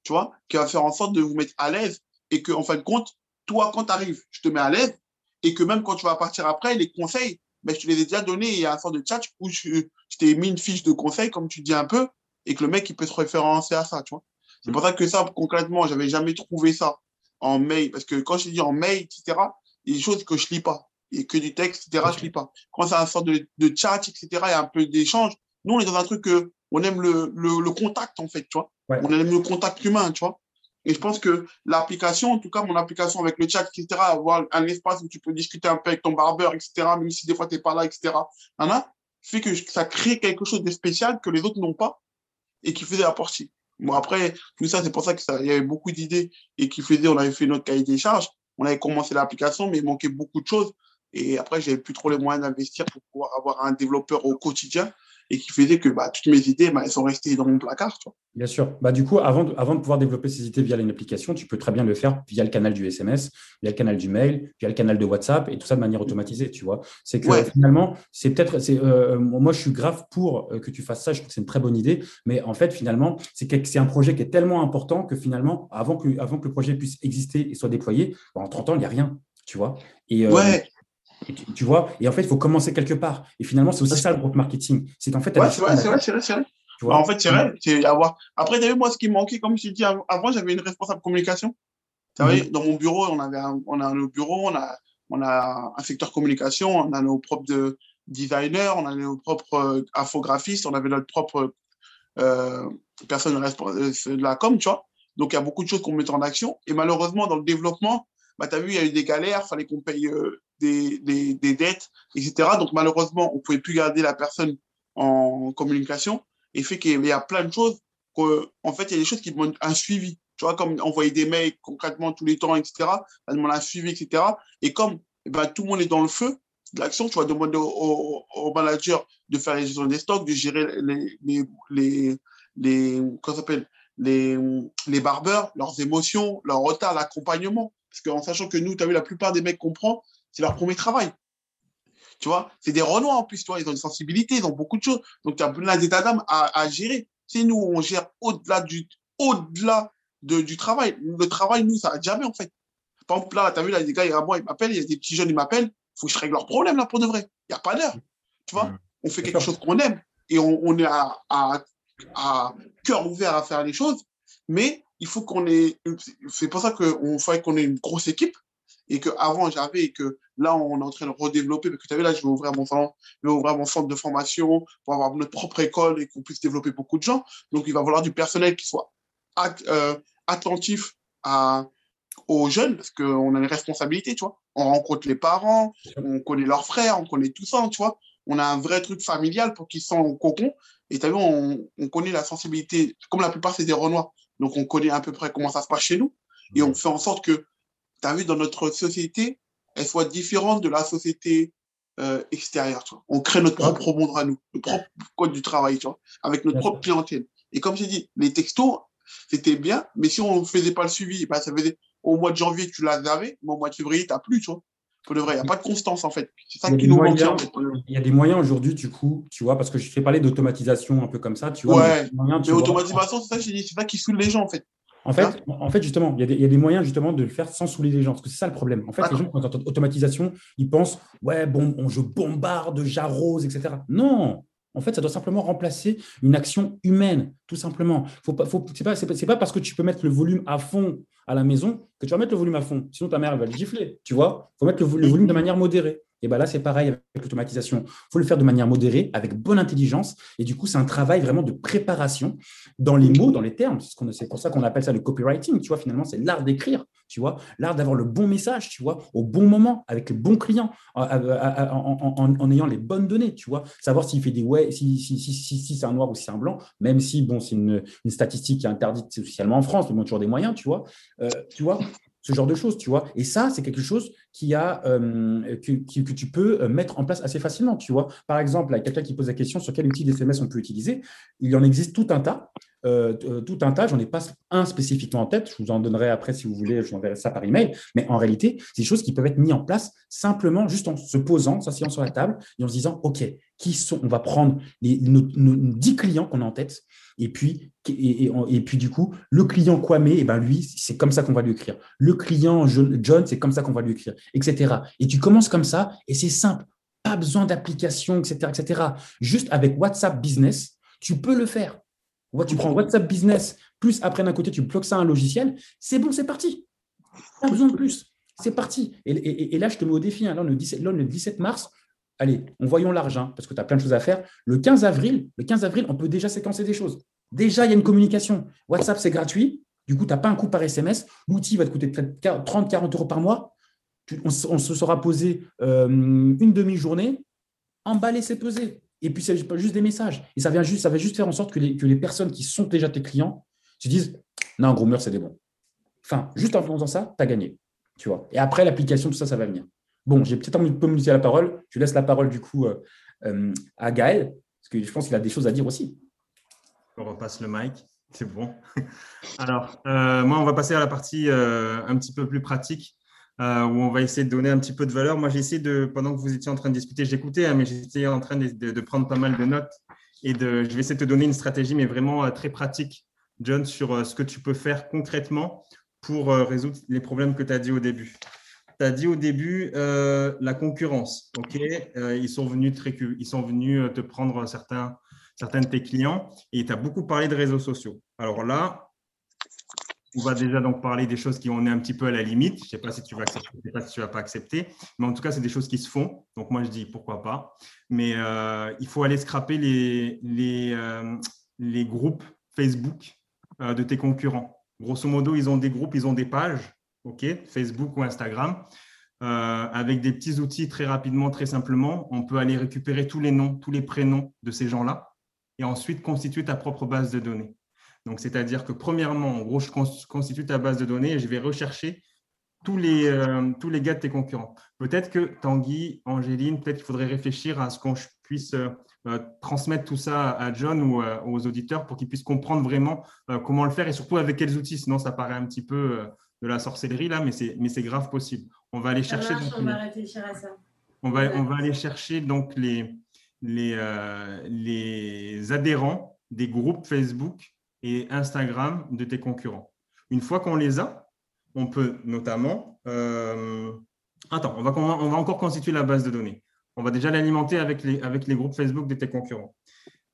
tu vois, qui va faire en sorte de vous mettre à l'aise et que, en fin de compte, toi, quand tu arrives, je te mets à l'aise et que même quand tu vas partir après, les conseils, ben, je te les ai déjà donnés. Il y a un sort de chat où je, t'ai mis une fiche de conseils, comme tu dis un peu, et que le mec, il peut se référencer à ça, tu vois. C'est pour ça que ça, concrètement, j'avais jamais trouvé ça en mail. Parce que quand je dis en mail, etc., il y a des choses que je lis pas et que du texte, etc., je lis pas. Quand c'est un sort de, de chat, etc., il y a un peu d'échange, Nous, on est dans un truc que on aime le, le, le contact, en fait, tu vois. Ouais. On aime le contact humain, tu vois. Et je pense que l'application, en tout cas, mon application avec le chat, etc., avoir un espace où tu peux discuter un peu avec ton barbeur, etc., même si des fois tu n'es pas là, etc., hein, fait que ça crée quelque chose de spécial que les autres n'ont pas et qui faisait la partie. Bon, après, tout ça, c'est pour ça qu'il y avait beaucoup d'idées et qui faisait, on avait fait notre cahier des charges, on avait commencé l'application, mais il manquait beaucoup de choses. Et après, j'avais plus trop les moyens d'investir pour pouvoir avoir un développeur au quotidien et qui faisait que bah, toutes mes idées, bah, elles sont restées dans mon placard. Tu vois. Bien sûr. Bah, du coup, avant de, avant de pouvoir développer ces idées via une application, tu peux très bien le faire via le canal du SMS, via le canal du mail, via le canal de WhatsApp et tout ça de manière automatisée, tu vois. C'est que Ouais. finalement, c'est peut-être, c'est, euh, moi, je suis grave pour euh, que tu fasses ça. Je trouve que c'est une très bonne idée. Mais en fait, finalement, c'est un projet qui est tellement important que finalement, avant que, avant que le projet puisse exister et soit déployé, bah, en 30 ans, il n'y a rien, tu vois. Et, euh, Ouais, et tu, tu vois, et en fait, il faut commencer quelque part. Et finalement, c'est aussi ça le groupe marketing. C'est qu'en fait, ouais c'est vrai, c'est vrai, c'est vrai, c'est vrai. tu vois. en fait, c'est vrai. C'est avoir... Après, tu vu, moi, ce qui manquait, comme je t'ai dit av- avant, j'avais une responsable communication. Tu Mhm. savez, dans mon bureau, on, avait un- on a nos bureaux, on a, on a un secteur communication, on a nos propres de- designers, on a nos propres euh, infographistes, on avait notre propre euh, personne respo- euh, de la com, tu vois. Donc, il y a beaucoup de choses qu'on met en action. Et malheureusement, dans le développement, bah, tu as vu, il y a eu des galères, fallait qu'on paye euh, des, des, dettes, etc. Donc, malheureusement, on ne pouvait plus garder la personne en communication. Et fait qu'il y a plein de choses en fait, il y a des choses qui demandent un suivi. Tu vois, comme envoyer des mails concrètement tous les temps, etc. Ça demande un suivi, etc. Et comme eh ben, tout le monde est dans le feu de l'action, tu vas demander au, au, manager de faire la gestion des stocks, de gérer les, les, les, les, les, les barbeurs, leurs émotions, leur retard, l'accompagnement. Parce qu'en sachant que nous, tu as vu, la plupart des mecs qu'on prend, c'est leur premier travail. Tu vois, c'est des Renois en plus, tu vois, ils ont une sensibilité, ils ont beaucoup de choses. Donc, tu as plein d'états d'âme à, à gérer. C'est nous, on gère au-delà du, au-delà de, du travail. Le travail, nous, ça n'a jamais, en fait. Par exemple, là, tu as vu, là, des gars, il y a moi, ils m'appellent, il y a des petits jeunes, ils m'appellent, il faut que je règle leurs problèmes, là, pour de vrai. Il n'y a pas d'heure. Tu vois, on fait quelque chose qu'on aime et on, on est à, à, à cœur ouvert à faire les choses, mais il faut qu'on ait. C'est pour ça qu'il fallait qu'on ait une grosse équipe et qu'avant j'avais et que là on est en train de redévelopper parce que tu vu là je vais ouvrir mon salon, je vais ouvrir mon centre de formation pour avoir notre propre école et qu'on puisse développer beaucoup de gens. Donc il va falloir du personnel qui soit at- euh, attentif à, aux jeunes parce qu'on a une responsabilité, tu vois. On rencontre les parents, on connaît leurs frères, on connaît tout ça, tu vois. On a un vrai truc familial pour qu'ils soient au cocon. Et tu on, on connaît la sensibilité. Comme la plupart, c'est des Renois. Donc, on connaît à peu près comment ça se passe chez nous. Et on fait en sorte que, tu as vu, dans notre société, elle soit différente de la société euh, extérieure. Tu vois. On crée notre propre monde à nous, le propre code du travail, tu vois, avec notre propre clientèle. Et comme j'ai dit, les textos, c'était bien, mais si on ne faisait pas le suivi, bah, ça faisait au mois de janvier, tu l'as mais au mois de février, tu n'as plus, tu vois. Pour de vrai, il n'y a pas de constance, en fait. C'est ça qui nous manque. Il y a des moyens aujourd'hui, du coup, tu vois, parce que je fais parler d'automatisation un peu comme ça, tu vois. Ouais, mais moyens, tu Mais vois. automatisation, c'est ça, que j'ai dit, c'est ça qui saoule les gens, en fait. En fait, en fait, justement, il y, a des, il y a des moyens justement de le faire sans saouler les gens, parce que c'est ça le problème. En fait, les gens, quand ils entendent automatisation, ils pensent, ouais, bon, on- je bombarde, j'arrose, etc. Non, en fait, ça doit simplement remplacer une action humaine, tout simplement. Faut pas, faut, c'est pas, pas, parce que tu peux mettre le volume à fond à la maison que tu vas mettre le volume à fond. Sinon, ta mère, elle va le gifler, tu vois? Il faut mettre le volume de manière modérée. Et bien là, c'est pareil avec l'automatisation. Il faut le faire de manière modérée, avec bonne intelligence. Et du coup, c'est un travail vraiment de préparation dans les mots, dans les termes. C'est pour ça qu'on appelle ça le copywriting. Tu vois, finalement, c'est l'art d'écrire, tu vois, l'art d'avoir le bon message, tu vois, au bon moment, avec le bon client, en, ayant les bonnes données, tu vois. Savoir s'il fait des ouais, si, si, si, si, c'est un noir ou si c'est un blanc, même si, bon, c'est une, statistique qui est interdite officiellement en France, mais bon, toujours des moyens, tu vois. Euh, tu vois, ce genre de choses, tu vois. Et ça, c'est quelque chose qui a, euh, que, que tu peux euh, mettre en place assez facilement, tu vois. Par exemple, quelqu'un qui pose la question sur quel outil d'SMS on peut utiliser. Il en existe tout un tas. Euh, euh, tout un tas, j'en ai pas un spécifiquement en tête, je vous en donnerai après si vous voulez, je vous enverrai ça par email, mais en réalité, c'est des choses qui peuvent être mises en place simplement juste en se posant, s'asseyant sur la table et en se disant, OK, qui sont, on va prendre les, nos, nos 10 clients qu'on a en tête, et puis, du coup, le client Kwame, et ben lui, c'est comme ça qu'on va lui écrire. Le client John, c'est comme ça qu'on va lui écrire, etc. Et tu commences comme ça, et c'est simple. Pas besoin d'application, etc., etc. Juste avec WhatsApp Business, tu peux le faire. Tu prends WhatsApp Business, plus après d'un côté, tu bloques ça à un logiciel, c'est bon, c'est parti. Pas besoin de plus. C'est parti. Et, là, je te mets au défi. hein. On le 17, là, on est le 17 mars. allez, envoyons l'argent parce que tu as plein de choses à faire. Le 15 avril, le 15 avril, on peut déjà séquencer des choses. Déjà, il y a une communication. WhatsApp, c'est gratuit. Du coup, tu n'as pas un coût par SMS. L'outil va te coûter 30-40 euros par mois. On, se sera posé euh, une demi-journée, emballer, c'est peser. Et puis, c'est juste des messages. Et ça, vient juste, ça va juste faire en sorte que les, que les personnes qui sont déjà tes clients se disent Non, gros mur, c'est des bons. Enfin, juste en faisant ça, tu as gagné. Tu vois. Et après, l'application, tout ça, ça va venir. Bon, j'ai peut-être envie de communiquer la parole. Je laisse la parole du coup euh, euh, à Gaël, parce que je pense qu'il a des choses à dire aussi. On repasse le mic, c'est bon. [LAUGHS] Alors, euh, moi, on va passer à la partie un petit peu plus pratique. Où on va essayer de donner un petit peu de valeur. Moi, j'ai essayé de, pendant que vous étiez en train de discuter, j'écoutais, hein, mais j'étais en train de, prendre pas mal de notes et de, je vais essayer de te donner une stratégie, mais vraiment très pratique, John, sur ce que tu peux faire concrètement pour résoudre les problèmes que tu as dit au début tu as dit au début euh, la concurrence. ok? Euh, ils, sont venus te, ils sont venus euh, te prendre certains, certains de tes clients et tu as beaucoup parlé de réseaux sociaux. Alors là, on va déjà donc parler des choses qui ont est un petit peu à la limite. Je ne sais pas si tu vas accepter, je sais pas si tu vas pas accepter, mais en tout cas, c'est des choses qui se font. Donc moi, je dis pourquoi pas. Mais il faut aller scraper les, les, les groupes Facebook de tes concurrents. Grosso modo, ils ont des groupes, ils ont des pages ok, Facebook ou Instagram. Euh, avec des petits outils très rapidement, très simplement, on peut aller récupérer tous les noms, tous les prénoms de ces gens-là et ensuite constituer ta propre base de données. Donc, c'est-à-dire que premièrement, en gros, je constitue ta base de données et je vais rechercher tous les, euh, tous les gars de tes concurrents. Peut-être que Tanguy, Angéline, peut-être qu'il faudrait réfléchir à ce qu'on puisse euh, transmettre tout ça à John ou aux auditeurs pour qu'ils puissent comprendre vraiment comment le faire et surtout avec quels outils. Sinon, ça paraît un petit peu de la sorcellerie là, mais c'est, mais c'est grave possible. On va aller chercher. on va réfléchir à ça. On va, on va aller chercher donc les, les, euh, les adhérents des groupes Facebook et Instagram de tes concurrents. Une fois qu'on les a, on peut notamment. Euh, attends, on va, encore constituer la base de données. On va déjà l'alimenter avec les, avec les groupes Facebook de tes concurrents.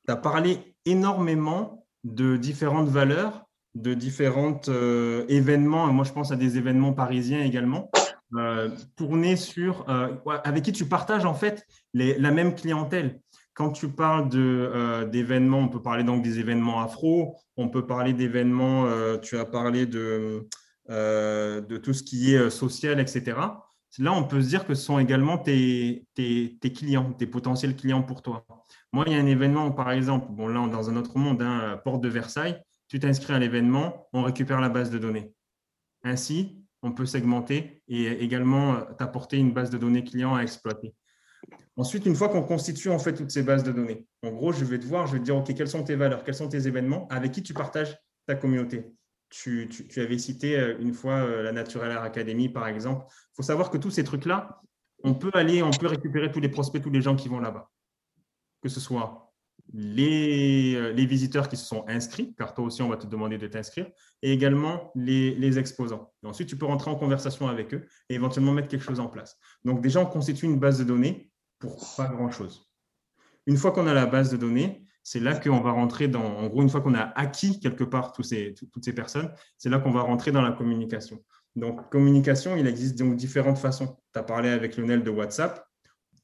Tu as parlé énormément de différentes valeurs de différents euh, événements. Moi, je pense à des événements parisiens également, euh, tournés sur, euh, avec qui tu partages en fait la même clientèle. Quand tu parles d'événements, on peut parler donc des événements afro, on peut parler d'événements, tu as parlé de, de tout ce qui est social, etc. Là, on peut se dire que ce sont également tes, tes, clients, tes potentiels clients pour toi. Moi, il y a un événement, par exemple, bon là, dans un autre monde, hein, Porte de Versailles, tu t'inscris à l'événement, on récupère la base de données. Ainsi, on peut segmenter et également euh, t'apporter une base de données client à exploiter. Ensuite, une fois qu'on constitue en fait toutes ces bases de données, en gros, je vais te voir, je vais te dire, OK, quelles sont tes valeurs, quels sont tes événements, avec qui tu partages ta communauté. Tu, avais cité euh, une fois euh, la Natural Air Academy, par exemple. Il faut savoir que tous ces trucs-là, on peut aller, on peut récupérer tous les prospects, tous les gens qui vont là-bas. Que ce soit euh, les, visiteurs qui se sont inscrits, car toi aussi, on va te demander de t'inscrire, et également les, exposants. ensuite, tu peux rentrer en conversation avec eux et éventuellement mettre quelque chose en place. Donc, déjà, on constitue une base de données pour pas grand-chose. Une fois qu'on a la base de données, c'est là qu'on va rentrer dans, en gros, une fois qu'on a acquis quelque part ces, toutes ces personnes, c'est là qu'on va rentrer dans la communication. Donc, communication, il existe donc différentes façons. Tu as parlé avec Lionel de WhatsApp.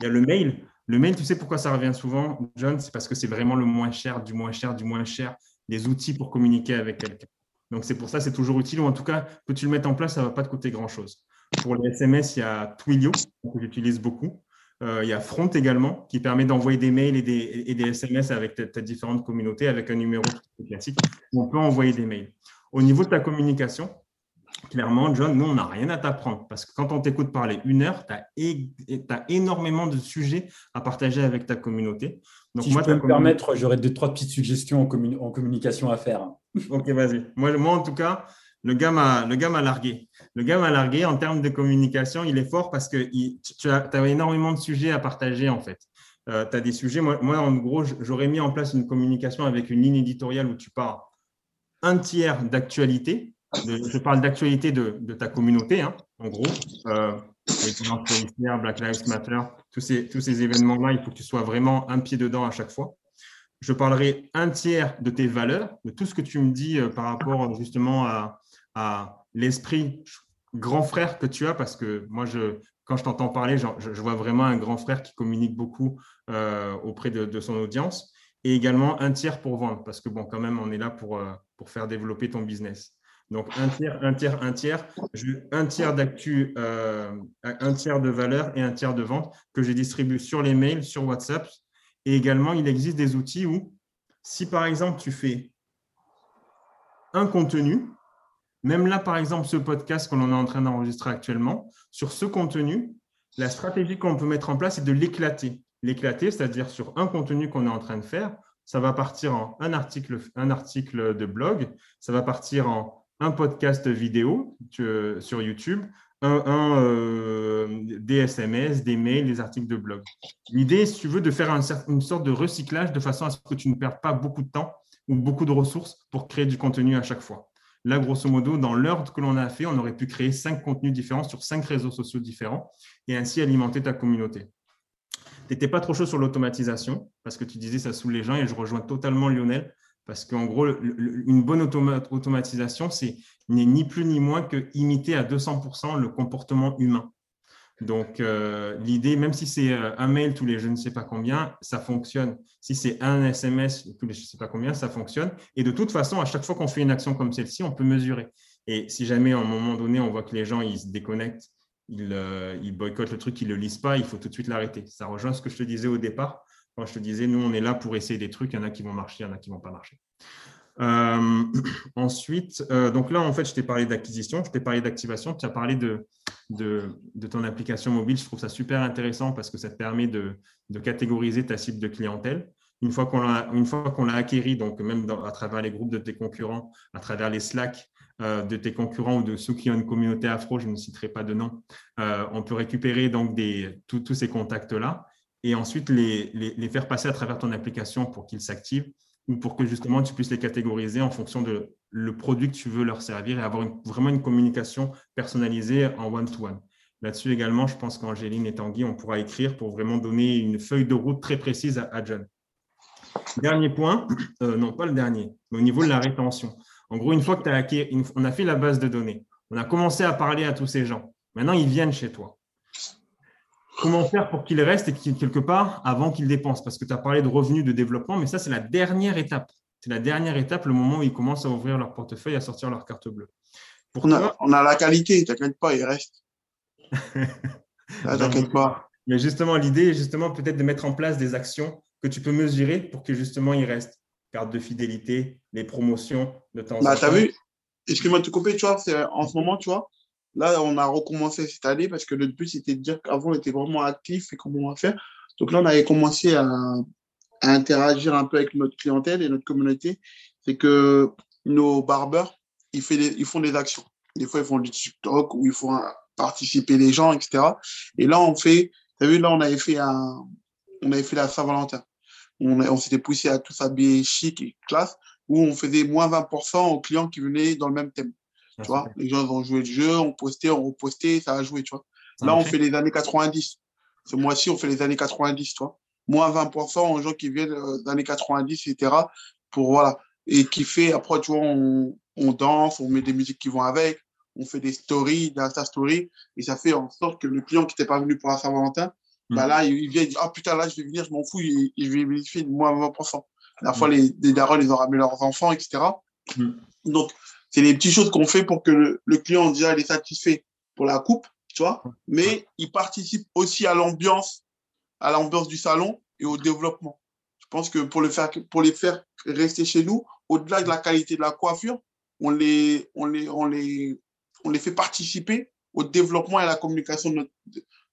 Il y a le mail. Le mail, tu sais pourquoi ça revient souvent, John? C'est parce que c'est vraiment le moins cher, du moins cher, du moins cher, des outils pour communiquer avec quelqu'un. Donc, c'est pour ça c'est toujours utile, ou en tout cas, que tu le mettes en place, ça ne va pas te coûter grand-chose. Pour les SMS, il y a Twilio, que j'utilise beaucoup. Euh, il y a Front également, qui permet d'envoyer des mails et des, SMS avec tes différentes communautés, avec un numéro classique. On peut envoyer des mails. Au niveau de ta communication, clairement, John, nous, on n'a rien à t'apprendre parce que quand on t'écoute parler une heure, tu as, énormément de sujets à partager avec ta communauté. Donc, si moi, je peux me permettre, j'aurais deux, trois petites suggestions en, communication à faire. ok, vas-y. Moi, moi, en tout cas, le gars m'a largué. Le gars m'a largué en termes de communication. Il est fort parce que tu as, énormément de sujets à partager, en fait. Euh, tu as des sujets. Moi, en gros, j'aurais mis en place une communication avec une ligne éditoriale où tu parles un tiers d'actualité je parle d'actualité de, ta communauté, hein, en gros. Euh, Black Lives Matter, tous ces, tous ces événements-là, il faut que tu sois vraiment un pied dedans à chaque fois. Je parlerai un tiers de tes valeurs, de tout ce que tu me dis euh, par rapport justement à, à l'esprit grand frère que tu as, parce que moi, je, quand je t'entends parler, je, vois vraiment un grand frère qui communique beaucoup euh, auprès de, son audience et également un tiers pour vendre parce que, bon, quand même, on est là pour, euh, faire développer ton business. Donc, un tiers, un tiers, un tiers, un tiers d'actu, euh, un tiers de valeur et un tiers de vente que je distribue sur les mails, sur WhatsApp. Et également, il existe des outils où, si par exemple, tu fais un contenu, même là, par exemple, ce podcast qu'on est en train d'enregistrer actuellement, sur ce contenu, la stratégie qu'on peut mettre en place est de l'éclater. L'éclater, c'est-à-dire sur un contenu qu'on est en train de faire, ça va partir en un article, de blog, ça va partir en un podcast vidéo sur YouTube, un, euh, des SMS, des mails, des articles de blog. L'idée, si tu veux, de faire une sorte de recyclage de façon à ce que tu ne perdes pas beaucoup de temps ou beaucoup de ressources pour créer du contenu à chaque fois. Là, grosso modo, dans l'ordre que l'on a fait, on aurait pu créer cinq contenus différents sur cinq réseaux sociaux différents et ainsi alimenter ta communauté. Tu n'étais pas trop chaud sur l'automatisation parce que tu disais ça saoule les gens et je rejoins totalement Lionel parce qu'en gros, une bonne automatisation, c'est n'est ni plus ni moins que imiter à 200% le comportement humain. Donc, euh, l'idée, même si c'est euh, un mail tous les je ne sais pas combien, ça fonctionne. Si c'est un SMS tous les je ne sais pas combien, ça fonctionne. Et de toute façon, à chaque fois qu'on fait une action comme celle-ci, on peut mesurer. Et si jamais, à un moment donné, on voit que les gens ils se déconnectent, ils, euh, boycottent le truc, ils ne le lisent pas, il faut tout de suite l'arrêter. Ça rejoint ce que je te disais au départ. Quand je te disais, nous, on est là pour essayer des trucs, il y en a qui vont marcher, il y en a qui ne vont pas marcher. [CLEARS THROAT] Ensuite, donc là, en fait, je t'ai parlé d'acquisition, je t'ai parlé d'activation, tu as parlé de, de, ton application mobile. Je trouve ça super intéressant parce que ça te permet de, catégoriser ta cible de clientèle. Une fois qu'on l'a, une donc même à travers les groupes de tes concurrents, à travers les Slack euh, de tes concurrents ou de ceux qui ont une communauté afro, je ne citerai pas de nom, on peut récupérer donc tous ces contacts-là et ensuite les, les, faire passer à travers ton application pour qu'ils s'activent ou pour que justement tu puisses les catégoriser en fonction de le produit que tu veux leur servir et avoir vraiment une communication personnalisée en one-to-one. Là-dessus également, je pense qu'Angéline et Tanguy, on pourra écrire pour vraiment donner une feuille de route très précise à, John. Dernier point, [CLEARS THROAT] euh, non pas le dernier, mais au niveau de la rétention. En gros, une fois que tu as acquis, on a fait la base de données, on a commencé à parler à tous ces gens. Maintenant, ils viennent chez toi comment faire pour qu'il reste et qu'il quelque part avant qu'il dépense Parce que tu as parlé de revenus de développement, mais ça, c'est la dernière étape. C'est la dernière étape, le moment où ils commencent à ouvrir leur portefeuille, à sortir leur carte bleue. on, a, la qualité, t'inquiète pas, il reste. [LAUGHS] t'inquiète pas. Mais justement, l'idée est justement peut-être de mettre en place des actions que tu peux mesurer pour que justement il reste. Carte de fidélité, les promotions de temps bah, en temps. Tu as vu Excuse-moi de te couper, tu vois, en ce moment, tu vois, Là, on a recommencé cette année parce que le but, c'était de dire qu'avant, on était vraiment actif et comment on va faire. Donc là, on avait commencé à, interagir un peu avec notre clientèle et notre communauté. C'est que nos barbeurs, ils, font des actions. Des fois, ils font du TikTok où ils font participer les gens, etc. Et là, on fait, tu as vu, là, on avait fait un, on avait fait la Saint-Valentin. On, on s'était poussé à tous habiller chic et classe, où on faisait moins 20% aux clients qui venaient dans le même thème. Tu vois, les gens vont jouer le jeu, on postait, on repostait, ça a joué, tu vois. Là, on fait les années 90. Ce mois-ci, on fait les années 90, tu vois. Moins 20% aux gens qui viennent euh, des années 90, etc. Pour, voilà. Et qui fait, après, tu vois, on, on danse, on met des musiques qui vont avec, on fait des stories, des Insta stories, et ça fait en sorte que le client qui n'était pas venu pour la Saint-Valentin, bah mm. là, il vient, il dit, ah putain, là, je vais venir, je m'en fous, il, il vais bénéficier de moins 20%. La mm. fois, les, les darons, ils ont ramené leurs enfants, etc. Mm. Donc, c'est les petites choses qu'on fait pour que le, client déjà il est satisfait pour la coupe, tu vois, mais il participe aussi à l'ambiance, à l'ambiance du salon et au développement. Je pense que pour, le faire, pour les faire rester chez nous, au-delà de la qualité de la coiffure, on les, on les, on les, on les fait participer au développement et à la communication de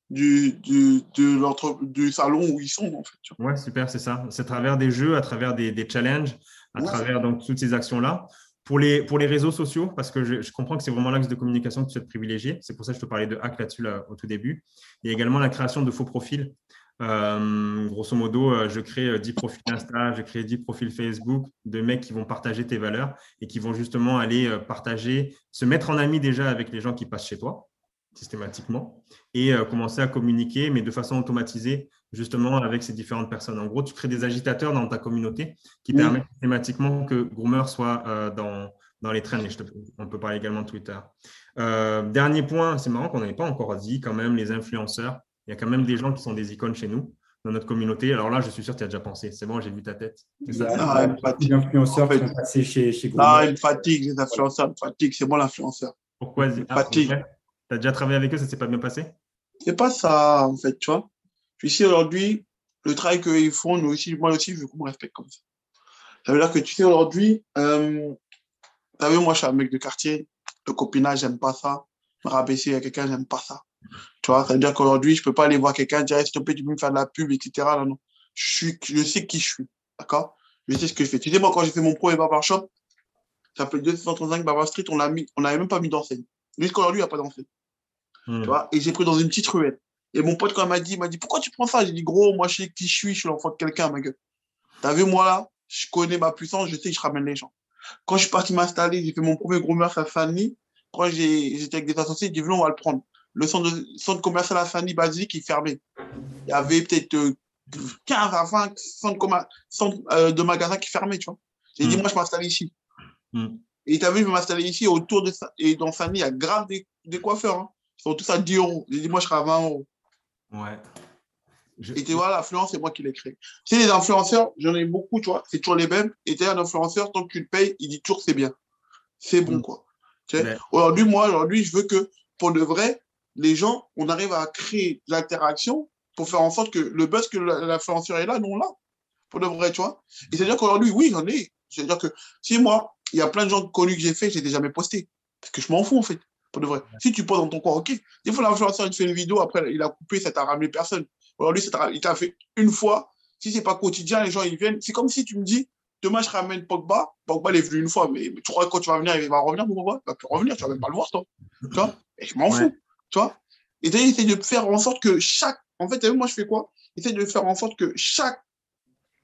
du, du, de du salon où ils sont. En fait, ouais, super, c'est ça. C'est à travers des jeux, à travers des, des challenges, à travers donc, toutes ces actions-là. Pour les, réseaux sociaux, parce que je, comprends que c'est vraiment l'axe de communication que tu souhaites privilégier, c'est pour ça que je te parlais de hack là-dessus au tout début. A également la création de faux profils. Euh, grosso modo, euh, je crée 10 euh, profils Insta, je crée 10 profils Facebook de mecs qui vont partager tes valeurs et qui vont justement aller partager, se mettre en ami déjà avec les gens qui passent chez toi systématiquement et commencer à communiquer, mais de façon automatisée, justement avec ces différentes personnes. En gros, tu crées des agitateurs dans ta communauté qui permettent systématiquement que Groomer soit euh, dans, dans les trends. on peut parler également de Twitter. Euh, dernier point, c'est marrant qu'on n'avait pas encore dit quand même les influenceurs. Il y a quand même des gens qui sont des icônes chez nous, dans notre communauté. Alors là, je suis sûr que tu as déjà pensé. C'est bon, j'ai vu ta tête. Il y a des influenceurs qui sont passés chez, chez Non, une fatigue, les influenceurs, fatigue. C'est bon l'influenceur. Pourquoi Une fatigue. Tu as déjà travaillé avec eux, ça s'est pas bien passé? C'est pas ça, en fait, tu vois. sais, aujourd'hui, le travail qu'ils font, nous aussi, moi aussi, je me respecte comme ça. Ça veut dire que tu sais, aujourd'hui, euh, tu vu, moi, je suis un mec de quartier. Le copinage, j'aime pas ça. Me rabaisser à quelqu'un, j'aime pas ça. Tu vois, ça veut dire qu'aujourd'hui, je peux pas aller voir quelqu'un, dire, s'il te plaît, tu peux me faire de la pub, etc. Non, non. Je, suis, je sais qui je suis. D'accord? Je sais ce que je fais. Tu sais, moi, quand j'ai fait mon premier barbershop, ça fait 235 Barber Street, on l'a mis, on n'avait même pas mis d'enseigne. Jusqu'aujourd'hui, il n'y a pas d'enseigne. Hmm. Tu vois Et j'ai pris dans une petite ruelle. Et mon pote, quand il m'a dit, il m'a dit, pourquoi tu prends ça? J'ai dit, gros, moi, je sais qui je suis, je suis l'enfant de quelqu'un, ma gueule. T'as vu, moi, là, je connais ma puissance, je sais que je ramène les gens. Quand je suis parti m'installer, j'ai fait mon premier gros meurtre à Fanny. Quand j'étais avec des associés, j'ai dit, on va le prendre. Le centre, de, centre commercial à Fanny basique, il fermait. Il y avait peut-être 15 euh, à 20 centres, centres euh, de magasins qui fermaient, tu vois. J'ai dit, hmm. moi, je m'installe ici. Hmm. Et tu as vu, je vais m'installer ici, autour de ça. Et dans Fanny, il y a grave des, des coiffeurs. Hein. Ils sont tous à 10 euros. J'ai dit, moi, je serai à 20 euros. Ouais. Et tu vois, l'influence, c'est moi qui l'ai créé. Tu sais, les influenceurs, j'en ai beaucoup, tu vois, c'est toujours les mêmes. Et tu es un influenceur, tant que tu le payes, il dit toujours c'est bien. C'est bon, mm. quoi. Aujourd'hui, moi, aujourd'hui, je veux que, pour de vrai, les gens, on arrive à créer l'interaction pour faire en sorte que le buzz que l'influenceur est là, nous, on l'a. Pour de vrai, tu vois. Et c'est-à-dire qu'aujourd'hui, oui, j'en ai. C'est-à-dire que si moi, il y a plein de gens connus que j'ai fait, j'ai déjà jamais posté. Parce que je m'en fous, en fait. Pour de vrai. Si tu poses dans ton coin, ok. Des fois, l'influenceur, il te fait une vidéo, après, il a coupé, ça t'a ramené personne. Aujourd'hui, il t'a fait une fois. Si c'est pas quotidien, les gens, ils viennent. C'est comme si tu me dis, demain, je ramène Pogba. Pogba, il est venu une fois, mais, tu crois que quand tu vas venir, il va revenir, Pogba Il va plus revenir, tu vas même pas le voir, toi. Tu vois? Et je m'en fous. Tu vois? Et d'ailleurs, essaye de faire en sorte que chaque. En fait, moi, je fais quoi? Essaye de faire en sorte que chaque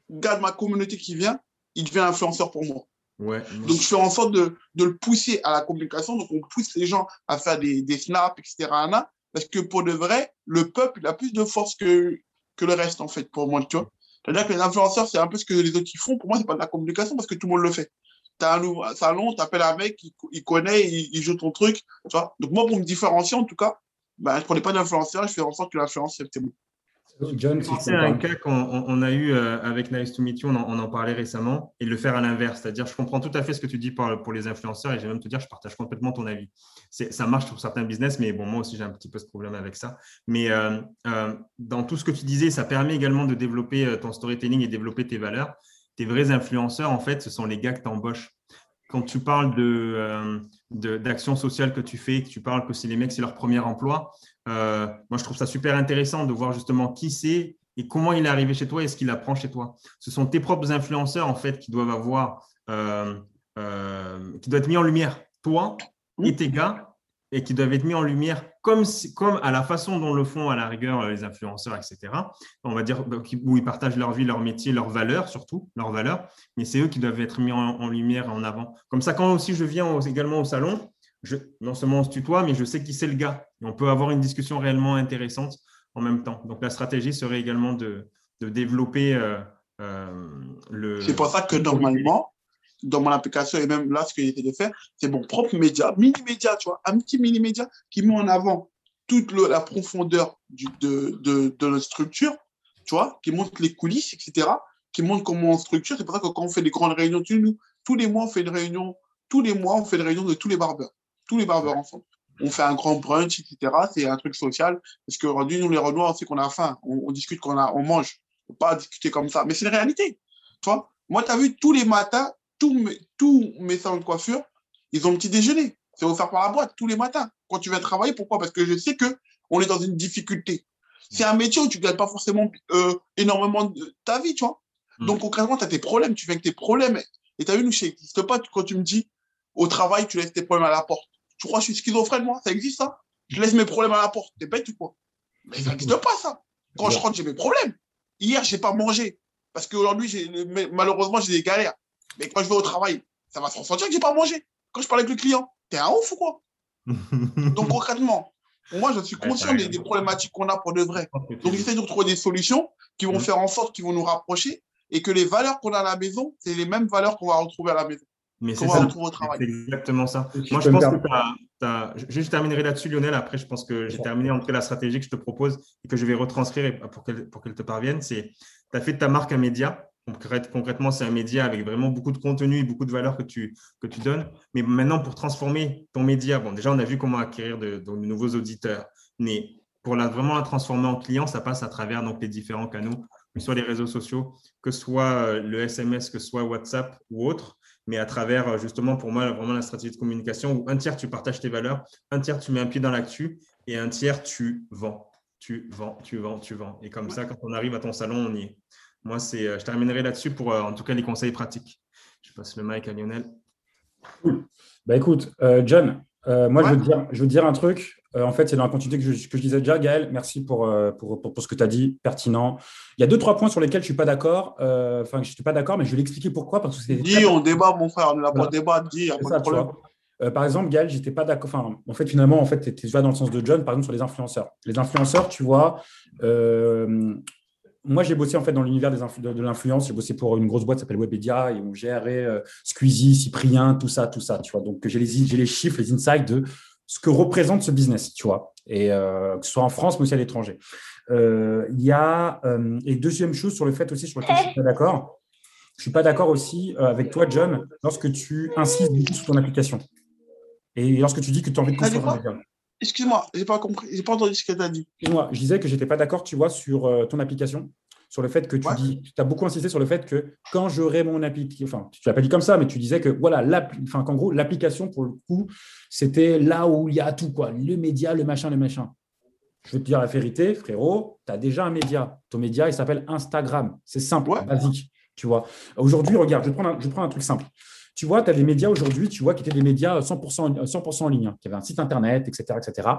gars de ma communauté qui vient, il devient influenceur pour moi. Ouais, donc, je fais en sorte de, de, le pousser à la communication. Donc, on pousse les gens à faire des, des snaps, etc. Parce que pour de vrai, le peuple il a plus de force que, que le reste, en fait, pour moi, tu vois. C'est-à-dire que les influenceurs, c'est un peu ce que les autres font. Pour moi, c'est pas de la communication parce que tout le monde le fait. Tu as un nouveau salon, tu appelles un mec, il, connaît, il, joue ton truc. Tu vois Donc, moi, pour me différencier, en tout cas, ben, je ne prenais pas d'influenceur, je fais en sorte que l'influence, c'était bon. John, c'est un cas qu'on a eu euh, avec Nice to Meet You, on en, parlait récemment, et le faire à l'inverse. C'est-à-dire, je comprends tout à fait ce que tu dis pour, pour les influenceurs, et je vais même te dire, je partage complètement ton avis. Ça marche pour certains business, mais bon, moi aussi, j'ai un petit peu ce problème avec ça. Mais euh, euh, dans tout ce que tu disais, ça permet également de développer ton storytelling et développer tes valeurs. Tes vrais influenceurs, en fait, ce sont les gars que tu embauches quand tu parles de, d'actions sociales que tu fais, que tu parles que c'est les mecs, c'est leur premier emploi, euh, moi, je trouve ça super intéressant de voir justement qui c'est et comment il est arrivé chez toi et ce qu'il apprend chez toi. Ce sont tes propres influenceurs, en fait, qui doivent avoir, euh, euh, qui doivent être mis en lumière, toi et tes gars, et qui doivent être mis en lumière comme, comme à la façon dont le font à la rigueur les influenceurs, etc. On va dire où ils partagent leur vie, leur métier, leurs valeurs surtout, leurs valeurs, mais c'est eux qui doivent être mis en, en, lumière en avant. Comme ça, quand aussi je viens également au salon, non seulement on se tutoie, mais je sais qui c'est le gars. Et on peut avoir une discussion réellement intéressante en même temps. Donc la stratégie serait également de, développer euh, euh, le. C'est pour ça que normalement, dans mon application et même là, ce que j'essaie de faire, c'est mon propre média, mini-média, tu vois, un petit mini-média qui met en avant toute la profondeur de, de, notre structure, tu vois, qui montre les coulisses, etc., qui montre comment on structure. C'est pour ça que quand on fait des grandes réunions, tous les mois, on fait une réunion, tous les mois, on fait une réunion de tous les barbeurs tous les barbeurs ensemble. On fait un grand brunch, etc. C'est un truc social. Parce qu'aujourd'hui, nous, les Renois, on sait qu'on a faim. On, discute qu'on a, on mange. On peut pas discuter comme ça. Mais c'est une réalité. Tu vois? Moi, tu as vu, tous les matins, tous mes, tous mes salons de coiffure, ils ont un petit déjeuner. C'est offert par la boîte tous les matins. Quand tu viens travailler, pourquoi? Parce que je sais que on est dans une difficulté. C'est un métier où tu ne gagnes pas forcément euh, énormément de ta vie, tu vois? Hmm. Donc, concrètement, tu as tes problèmes. Tu viens avec tes problèmes. Et tu as vu, nous, ça n'existe pas quand tu me dis au travail, tu laisses tes problèmes à la porte. Tu crois que je suis schizophrène, moi? Ça existe, ça Je laisse mes problèmes à la porte. T'es bête ou quoi? Mais ça n'existe pas, ça. Quand je rentre, j'ai mes problèmes. Hier, je n'ai pas mangé. Parce qu'aujourd'hui, malheureusement, j'ai des galères. Mais quand je vais au travail, ça va se ressentir que j'ai pas mangé. Quand je parle avec le client, t'es un ouf ou quoi? [LAUGHS] Donc, concrètement, moi, je suis conscient des, problématiques qu'on a pour de vrai. Donc, j'essaie de trouver des solutions qui vont mm. faire en sorte qu'ils vont nous rapprocher et que les valeurs qu'on a à la maison, c'est les mêmes valeurs qu'on va retrouver à la maison. Mais c'est ça, au travail. exactement ça. Si Moi, je pense que tu as, Je terminerai là-dessus, Lionel. Après, je pense que j'ai terminé en tout cas la stratégie que je te propose et que je vais retranscrire et- pour qu'elle pour qu'elle te parvienne. C'est tu as fait de ta marque un média. Concrète- Concrètement, c'est un média avec vraiment beaucoup de contenu et beaucoup de valeur que tu, que tu donnes. Mais maintenant, pour transformer ton média, bon, déjà, on a vu comment acquérir de, de nouveaux auditeurs. Mais pour la, vraiment la transformer en client, ça passe à travers donc, les différents canaux, que ce soit les réseaux sociaux, que ce soit euh, le SMS, que ce soit WhatsApp ou autre mais à travers euh, justement pour moi vraiment la stratégie de communication où un tiers tu partages tes valeurs, un tiers tu mets un pied dans l'actu et un tiers tu vends, tu vends, tu vends, tu vends. Et comme ça, quand on arrive à ton salon, on y est. Moi, c'est, euh, je terminerai là-dessus pour euh, en tout cas les conseils pratiques. Je passe le mic à Lionel. Bah écoute, euh, John, euh, moi je, veux Ouais. te dire, je veux te dire un truc. Euh, en fait, c'est dans la continuité que je, que je disais déjà. Gaël, merci pour, euh, pour, pour, pour ce que tu as dit, pertinent. Il y a deux, trois points sur lesquels je ne suis pas d'accord. Euh, Enfin, je ne suis pas d'accord, mais je vais l'expliquer pourquoi. Parce que c'était très Dis, on débat, mon frère, on est là pour Voilà. débattre, dis, il n'y a C'est pas ça, de problème. vois. Euh, par exemple, Gaël, j'étais pas d'accord. Enfin, en fait, finalement, en fait, tu étais dans le sens de John, par exemple, sur les influenceurs. Les influenceurs, tu vois, moi, j'ai bossé en fait dans l'univers des influ- de, de l'influence. J'ai bossé pour une grosse boîte qui s'appelle Webedia et on gérait euh, Squeezie, Cyprien, tout ça, tout ça, tu vois. Donc, j'ai les, j'ai les chiffres, les insights de ce que représente ce business, tu vois. Et euh, que ce soit en France, mais aussi à l'étranger. Euh, Il y a, euh, et deuxième chose sur le fait aussi, sur lequel je suis pas d'accord. Je suis pas d'accord aussi avec toi, John, lorsque tu insistes beaucoup sur ton application. Et lorsque tu dis que tu as envie de construire un quoi média. Excuse-moi, j'ai pas compris, j'ai pas entendu ce que tu as dit. Excuse-moi, je disais que j'étais pas d'accord, tu vois, sur ton application, sur le fait que tu Ouais. dis, tu as beaucoup insisté sur le fait que quand j'aurai mon application, enfin, tu l'as pas dit comme ça, mais tu disais que voilà, l'appli- enfin, qu'en gros, l'application, pour le coup, c'était là où il y a tout, quoi, le média, le machin, le machin. Je vais te dire la vérité, frérot, tu as déjà un média. Ton média, il s'appelle Instagram. C'est simple, Ouais. basique, tu vois. Aujourd'hui, regarde, je prends un, je prends un truc simple. Tu vois, tu as des médias aujourd'hui, tu vois, qui étaient des médias 100%, en- 100 en ligne, hein, qui avaient un site internet, etc., etc.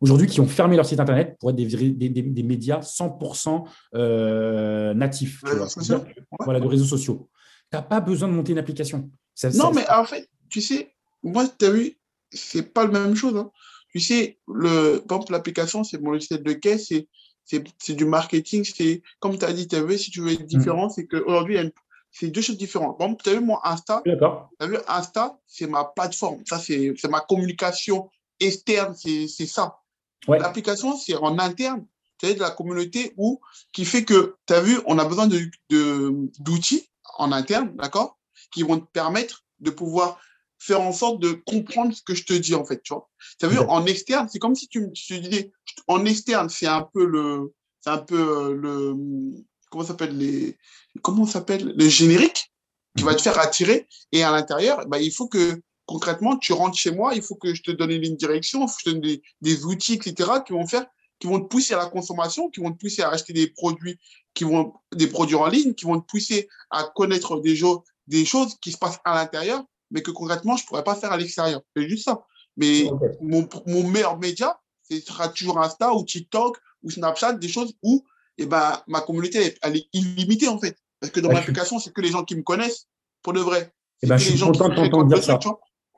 Aujourd'hui, qui ont fermé leur site internet pour être des, vrais- des, des- des médias 100% euh, natifs, tu vois. Voilà, de réseaux sociaux. Tu n'as pas besoin de monter une application. Ça- Non, ça- mais en fait, tu sais, moi, tu as vu, c'est pas la même chose. hein. Tu sais, le, par exemple, l'application, c'est mon logiciel de caisse, c'est, c'est, c'est du marketing, c'est, comme tu as dit, tu as vu, si tu veux être différent, c'est qu'aujourd'hui, il y a une- c'est deux choses différentes. Exemple, tu as vu, moi, Insta, D'accord. tu as vu, Insta, c'est ma plateforme. Ça, c'est, c'est ma communication externe, c'est, c'est ça. Ouais. L'application, c'est en interne, tu de la communauté où, qui fait que, tu as vu, on a besoin de, de, d'outils en interne, d'accord, qui vont te permettre de pouvoir faire en sorte de comprendre ce que je te dis, en fait, tu vois. Tu as vu, en externe, c'est comme si tu me disais, en externe, c'est un peu le, c'est un peu euh, le, comment s'appelle les, comment s'appelle, le générique qui va te faire attirer. Et à l'intérieur, bah, il faut que, concrètement, tu rentres chez moi, il faut que je te donne une direction, il faut que je te donne des, des outils, etc., qui vont faire, qui vont te pousser à la consommation, qui vont te pousser à acheter des produits, qui vont, des produits en ligne, qui vont te pousser à connaître des, jo- des choses qui se passent à l'intérieur, mais que concrètement, je pourrais pas faire à l'extérieur. C'est juste ça. Mais mon, mon meilleur média, ce sera toujours Insta ou TikTok ou Snapchat, des choses où eh ben, ma communauté, elle, est illimitée, en fait. Parce que dans Ouais, mon je suis- application, c'est que les gens qui me connaissent, pour de vrai. Eh ben, je suis les gens qui content de t'entendre dire ça.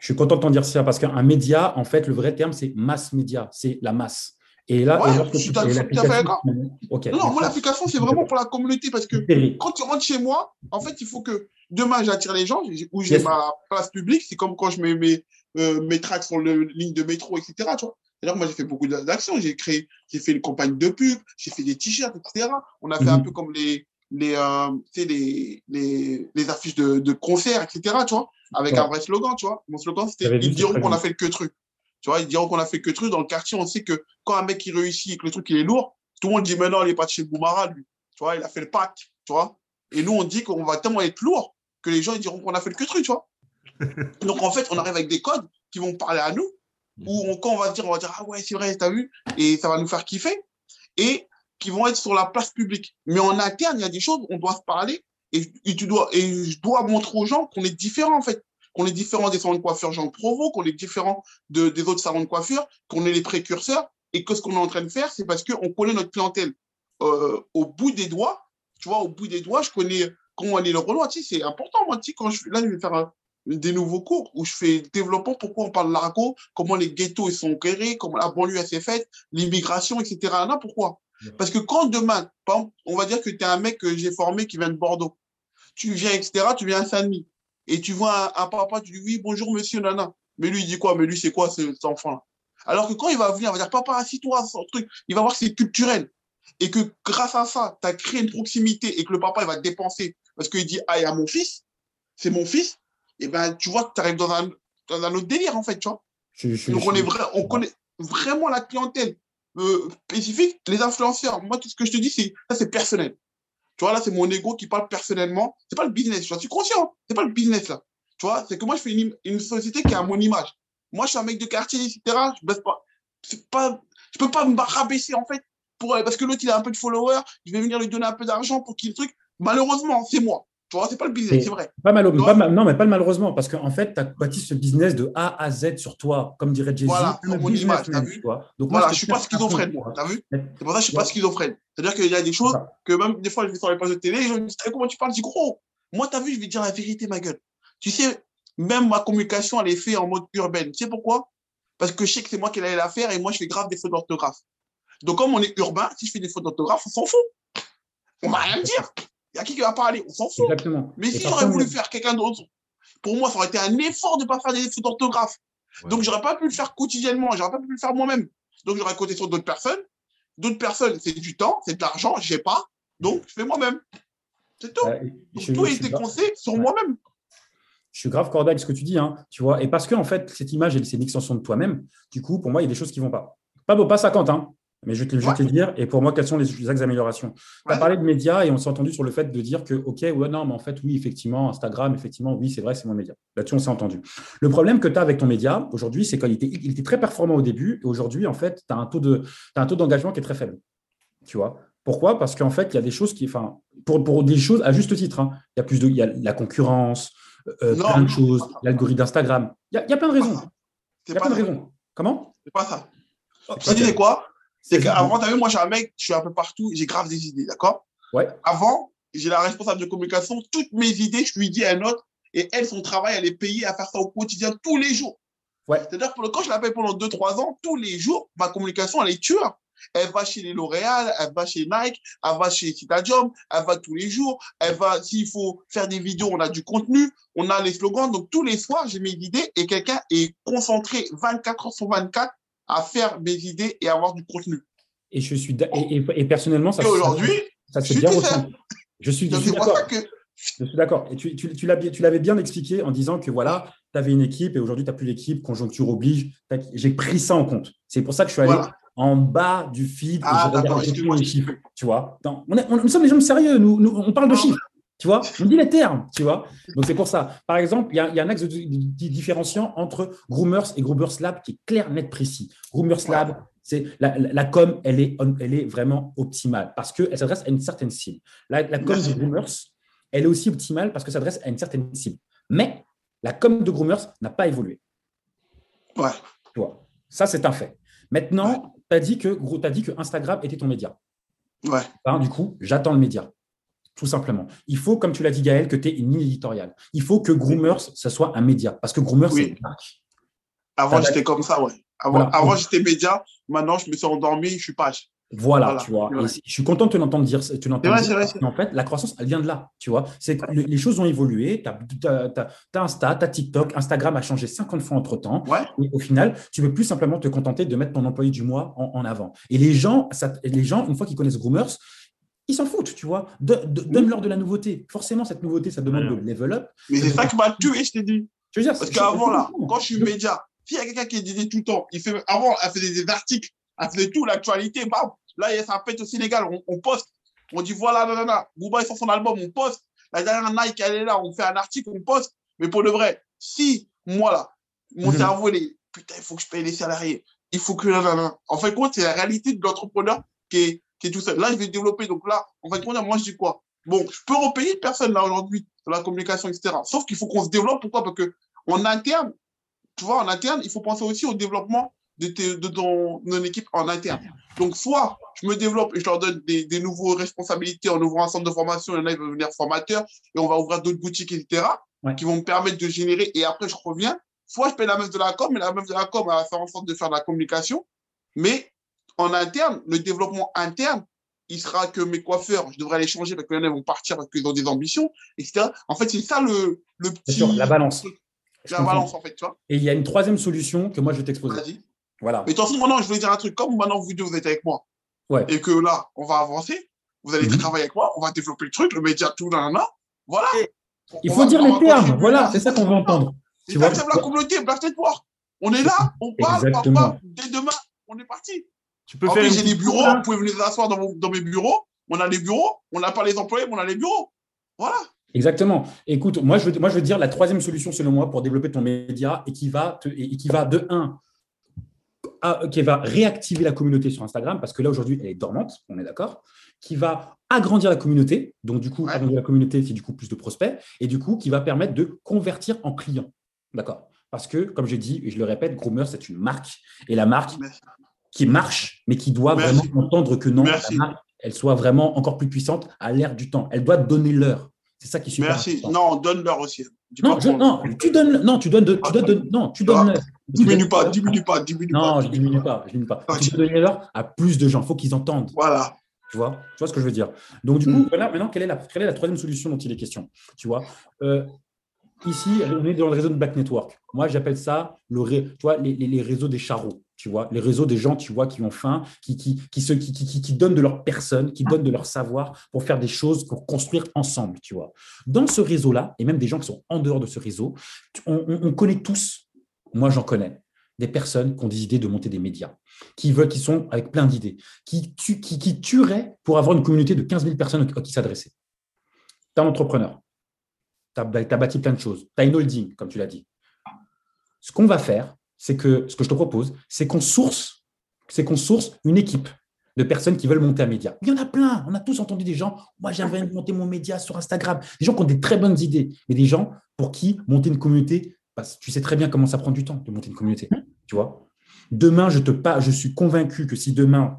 Je suis content de t'en dire ça parce qu'un média, en fait, le vrai terme, c'est masse média, c'est la masse. Et là, Ouais, et je suis tout à fait l'application- d'accord. Ok. Non, non, moi, l'application, c'est vraiment pour la communauté parce que quand tu rentres chez moi, en fait, il faut que demain, j'attire les gens, où j'ai Yes. ma place publique. C'est comme quand je mets mes, euh, mes tracks sur la ligne de métro, etc. Tu vois. D'ailleurs, moi, j'ai fait beaucoup d'actions. J'ai créé, j'ai fait une campagne de pub, j'ai fait des t-shirts, etc. On a fait Mhm. un peu comme les, les, euh, les, les, les affiches de, de concerts, etc. Tu vois, avec Ouais. un vrai slogan, tu vois. Mon slogan, c'était ils diront qu'on a fait que truc. Tu vois, ils diront qu'on a fait que truc. Dans le quartier, on sait que quand un mec il réussit et que le truc il est lourd, tout le monde dit mais non, il est pas de chez Boumara, lui. Tu vois, il a fait le pack, tu vois. Et nous, on dit qu'on va tellement être lourd que les gens ils diront qu'on a fait le que truc, tu vois. [LAUGHS] Donc en fait, on arrive avec des codes qui vont parler à nous, où on- quand on va se dire, on va dire ah ouais, c'est vrai, t'as vu, et ça va nous faire kiffer, et qui vont être sur la place publique. Mais en interne, il y a des choses, on doit se parler, et, tu dois, et je dois montrer aux gens qu'on est différent en fait, qu'on est différent des salons de coiffure Jean Provo, qu'on est différent de, des autres salons de coiffure, qu'on est les précurseurs, et que ce qu'on est en train de faire, c'est parce qu'on connaît notre clientèle euh, au bout des doigts. Tu vois, au bout des doigts, je connais comment aller le reloin. Tu sais, c'est important, moi, tu sais, quand je, là, je vais faire un- des nouveaux cours où je fais développement, pourquoi on parle de l'argot, comment les ghettos ils sont créés, comment la banlieue s'est faite, l'immigration, etc. Là, pourquoi? Parce que quand demain, par exemple, on va dire que tu es un mec que j'ai formé qui vient de Bordeaux, tu viens, etc., tu viens à Saint-Denis, et tu vois un, papa, tu dis oui, bonjour monsieur, nana. Mais lui, il dit quoi? Mais lui, c'est quoi cet enfant-là? Alors que quand il va venir, il va dire papa, assis-toi, truc. Il va voir que c'est culturel. Et que grâce à ça, tu as créé une proximité et que le papa, il va dépenser parce qu'il dit ah, il y a mon fils, c'est mon fils. Et ben, tu vois tu arrives dans un, dans un autre délire, en fait, tu vois. Donc, on, est vrai, on connaît vraiment la clientèle euh, spécifique, les influenceurs. Moi, tout ce que je te dis, c'est ça, c'est personnel. Tu vois, là, c'est mon ego qui parle personnellement. C'est pas le business. Je suis conscient. C'est pas le business, là. Tu vois, c'est que moi, je fais une, société qui a mon image. Moi, je suis un mec de quartier, etc. Je baisse pas. C'est pas, je peux pas me rabaisser, en fait, pour, parce que l'autre, il a un peu de followers. Je vais venir lui donner un peu d'argent pour qu'il truc. Malheureusement, c'est moi. Tu vois, c'est pas le business, c'est vrai. Pas mal, pas non, mais pas malheureusement, parce qu'en fait, tu as bâti ce business de A à Z sur toi, comme dirait Jay-Z. Voilà, mon image, t'as vu Donc, voilà, je suis pas schizophrène, moi, t'as vu C'est pour ça que je suis pas schizophrène. C'est-à-dire qu'il y a des choses que même des fois, je vais sur les pages de télé, je me dis, comment tu parles? Je dis, gros, moi, t'as vu, je vais dire la vérité, ma gueule. Tu sais, même ma communication, elle est faite en mode urbaine. Tu sais pourquoi? Parce que je sais que c'est moi qui allais la faire et moi, je fais grave des fautes d'orthographe. Donc, comme on est urbain, si je fais des fautes d'orthographe, on s'en fout. On va rien dire. Il y a qui qui va parler On s'en fout. Exactement. Mais si j'aurais voulu faire quelqu'un d'autre, pour moi, ça aurait été un effort de ne pas faire des fautes d'orthographe. Donc, Donc, j'aurais pas pu le faire quotidiennement, j'aurais pas pu le faire moi-même. Donc, j'aurais compté sur d'autres personnes. D'autres personnes, c'est du temps, c'est de l'argent, je n'ai pas. Donc, je fais moi-même. C'est tout. Donc, tout a été conseillé sur moi-même. Je suis grave cordial avec ce que tu dis, hein, tu vois. Et parce que, en fait, cette image, c'est une extension de toi-même. Du coup, pour moi, il y a des choses qui ne vont pas. Pas, pas 50, hein, mais je vais te, le dire, et pour moi, quelles sont les, axes d'amélioration? Tu as parlé de médias et on s'est entendu sur le fait de dire que, OK, ouais, non, mais en fait, oui, effectivement, Instagram, effectivement, oui, c'est vrai, c'est mon média. Là-dessus, on s'est entendu. Le problème que tu as avec ton média aujourd'hui, c'est qu'il était, il était très performant au début, et aujourd'hui, en fait, tu as un taux d'engagement qui est très faible. Tu vois? Pourquoi? Parce qu'en fait, il y a des choses qui, enfin, pour, pour des choses à juste titre, hein. il y a plus de, il y a la concurrence, euh, plein de choses, l'algorithme d'Instagram. Il, y, a plein de raisons. Il y a plein de raisons. Comment? C'est pas ça. Tu sais quoi? C'est qu'avant, tu vu, moi, je suis un mec, je suis un peu partout, j'ai grave des idées, d'accord? Ouais. Avant, j'ai la responsable de communication, toutes mes idées, je lui dis à un autre, et elle, son travail, elle est payée à faire ça au quotidien tous les jours. Ouais. C'est-à-dire que quand je l'appelle pendant 2-3 ans, tous les jours, ma communication, elle est tueur. Elle va chez les L'Oréal, elle va chez Nike, elle va chez Citadium, elle va tous les jours. Elle va, s'il faut faire des vidéos, on a du contenu, on a les slogans. Donc, tous les soirs, j'ai mes idées et quelqu'un est concentré 24 heures sur 24 à faire mes idées et avoir du contenu. Et je suis et, et, personnellement, ça, aujourd'hui, ça, ça bien ressenti. Je suis, je suis d'accord. Je suis d'accord. Et tu, tu, tu l'avais bien expliqué en disant que voilà, tu avais une équipe et aujourd'hui, tu n'as plus d'équipe, conjoncture oblige. J'ai pris ça en compte. C'est pour ça que je suis allé en bas du feed ah, et j'ai les chiffres. Tu vois on on, nous sommes des gens sérieux, nous, nous on parle de chiffres. Tu vois, on dit les termes, tu vois. Donc c'est pour ça. Par exemple, il y, a un axe différenciant entre Groomers et Groomers Lab qui est clair, net, précis. Groomers Lab, c'est la, com, elle est, elle est vraiment optimale parce qu'elle s'adresse à une certaine cible. La, com de Groomers, elle est aussi optimale parce que s'adresse à une certaine cible. Mais la com de Groomers n'a pas évolué. Ouais. Tu vois, ça, c'est un fait. Maintenant, tu as, dit que, as dit que Instagram était ton média. Ouais. Ben, du coup, j'attends le média tout simplement. Il faut, comme tu l'as dit Gaël, que tu aies une ligne éditoriale. Il faut que Groomers, ce soit un média, parce que Groomers, c'est une marque. Avant, j'étais comme ça, ouais. Avant, j'étais média, maintenant, je me suis endormi, je suis page. Voilà, tu vois. je suis content de te l'entendre dire. Tu l'entends En fait, la croissance, elle vient de là, tu vois. C'est que les choses ont évolué. Tu as, Insta, tu as TikTok, Instagram a changé 50 fois entre temps. Et au final, tu ne peux plus simplement te contenter de mettre ton employé du mois en, avant. Et les gens, ça, les gens, une fois qu'ils connaissent Groomers, ils s'en foutent, tu vois. Donne-leur de la nouveauté. Forcément, cette nouveauté, ça demande de level up. Mais c'est ça qui m'a tué, je t'ai dit. Je veux dire, Parce qu'avant, là, quand je suis média, s'il y a quelqu'un qui disait tout le temps, il fait, avant, elle faisait des articles, elle faisait tout, l'actualité, bam. Là, ça pète au Sénégal, on, poste. On dit, voilà, non. Bouba, il sort son album, on poste. La dernière Nike, elle est là, on fait un article, on poste. Mais pour le vrai, si, moi, là, mon mhm. cerveau, il est, putain, il faut que je paye les salariés. Il faut que, En fait, compte, c'est la réalité de l'entrepreneur qui est, qui est tout seul. Là, je vais développer. Donc là, en fait, moi, je dis quoi? Bon, je peux repayer personne là aujourd'hui sur la communication, etc. Sauf qu'il faut qu'on se développe. Pourquoi? Parce que en interne, tu vois, en interne, il faut penser aussi au développement de, de ton, équipe en interne. Donc, soit je me développe et je leur donne des, des nouvelles responsabilités en ouvrant un centre de formation, en a, ils vont devenir formateurs et on va ouvrir d'autres boutiques, etc., qui vont me permettre de générer et après, je reviens. Soit je paye la meuf de la com, mais la meuf de la com, elle va faire en sorte de faire de la communication. Mais en interne, le développement interne, il sera que mes coiffeurs, je devrais les changer parce qu'il y en a vont partir parce qu'ils ont des ambitions, etc. En fait, c'est ça le, le petit. Sûr, la balance. La balance, en fait, tu vois. Et il y a une troisième solution que moi, je vais t'exposer. Vas-y. Voilà. Mais de toute façon, maintenant, je voulais dire un truc. Comme maintenant, vous deux, vous êtes avec moi. Ouais. Et que là, on va avancer. Vous allez Mhm. travailler avec moi. On va développer le truc, le média, tout, là, là. Voilà. Il On faut va- dire on les termes. Voilà, c'est ça qu'on veut entendre. C'est Tu vois que la communauté, Black Network. On est là, on parle, Exactement. papa, dès demain, on est parti. Tu peux En faire j'ai des bureaux, vous pouvez venir vous asseoir dans, vos- dans mes bureaux. On a des bureaux, on n'a pas les employés, mais on a les bureaux. Voilà. Exactement. Écoute, moi je, veux, moi, je veux dire la troisième solution, selon moi, pour développer ton média et qui va, te, et qui va de un, à- qui va réactiver la communauté sur Instagram, parce que là, aujourd'hui, elle est dormante, on est d'accord, qui va agrandir la communauté, donc du coup, Ouais. agrandir la communauté, c'est du coup plus de prospects, et du coup, qui va permettre de convertir en clients. D'accord Parce que, comme je dis, et je le répète, Groomer, c'est une marque, et la marque. Qui marche, mais qui doit Merci. vraiment entendre que non, Merci. la marque, elle soit vraiment encore plus puissante à l'ère du temps. Elle doit donner l'heure. C'est ça qui est super Merci. important. Non, donne-leur aussi. Dis Non, pas je- qu'on- non, tu donnes, non, tu donnes, de, tu donnes, de- non, tu donnes l'heure. Diminue pas, diminue pas, diminue Non, pas. je diminue pas, je diminue pas. Ok. Tu l'heure à plus de gens. Il faut qu'ils entendent. Voilà. Tu vois, tu vois ce que je veux dire. Donc du coup, Mm. voilà, maintenant, quelle est, la, quelle est la troisième solution dont il est question Tu vois, Euh, ici, on est dans le réseau de Black Network. Moi, j'appelle ça le, tu vois, les, les- les réseaux des charros. Tu vois, les réseaux des gens, tu vois, qui ont faim, qui, qui, qui, se, qui, qui, qui- qui donnent de leur personne, qui donnent de leur savoir pour faire des choses, pour construire ensemble, tu vois. Dans ce réseau-là, et même des gens qui sont en dehors de ce réseau, on, on- on connaît tous, moi j'en connais, des personnes qui ont des idées de monter des médias, qui veulent, qui sont avec plein d'idées, qui, tu- qui, qui tueraient pour avoir une communauté de 15 000 personnes à qui s'adresser. Tu es un entrepreneur, tu as, bâti plein de choses, tu as une holding, comme tu l'as dit. Ce qu'on va faire, c'est que ce que je te propose, c'est qu'on source, c'est qu'on source une équipe de personnes qui veulent monter un média. Il y en a plein. On a tous entendu des gens. Moi, j'aimerais monter mon média sur Instagram. Des gens qui ont des très bonnes idées, mais des gens pour qui monter une communauté, que tu sais très bien comment ça prend du temps de monter une communauté. Tu vois. Demain, je te je suis convaincu que si demain,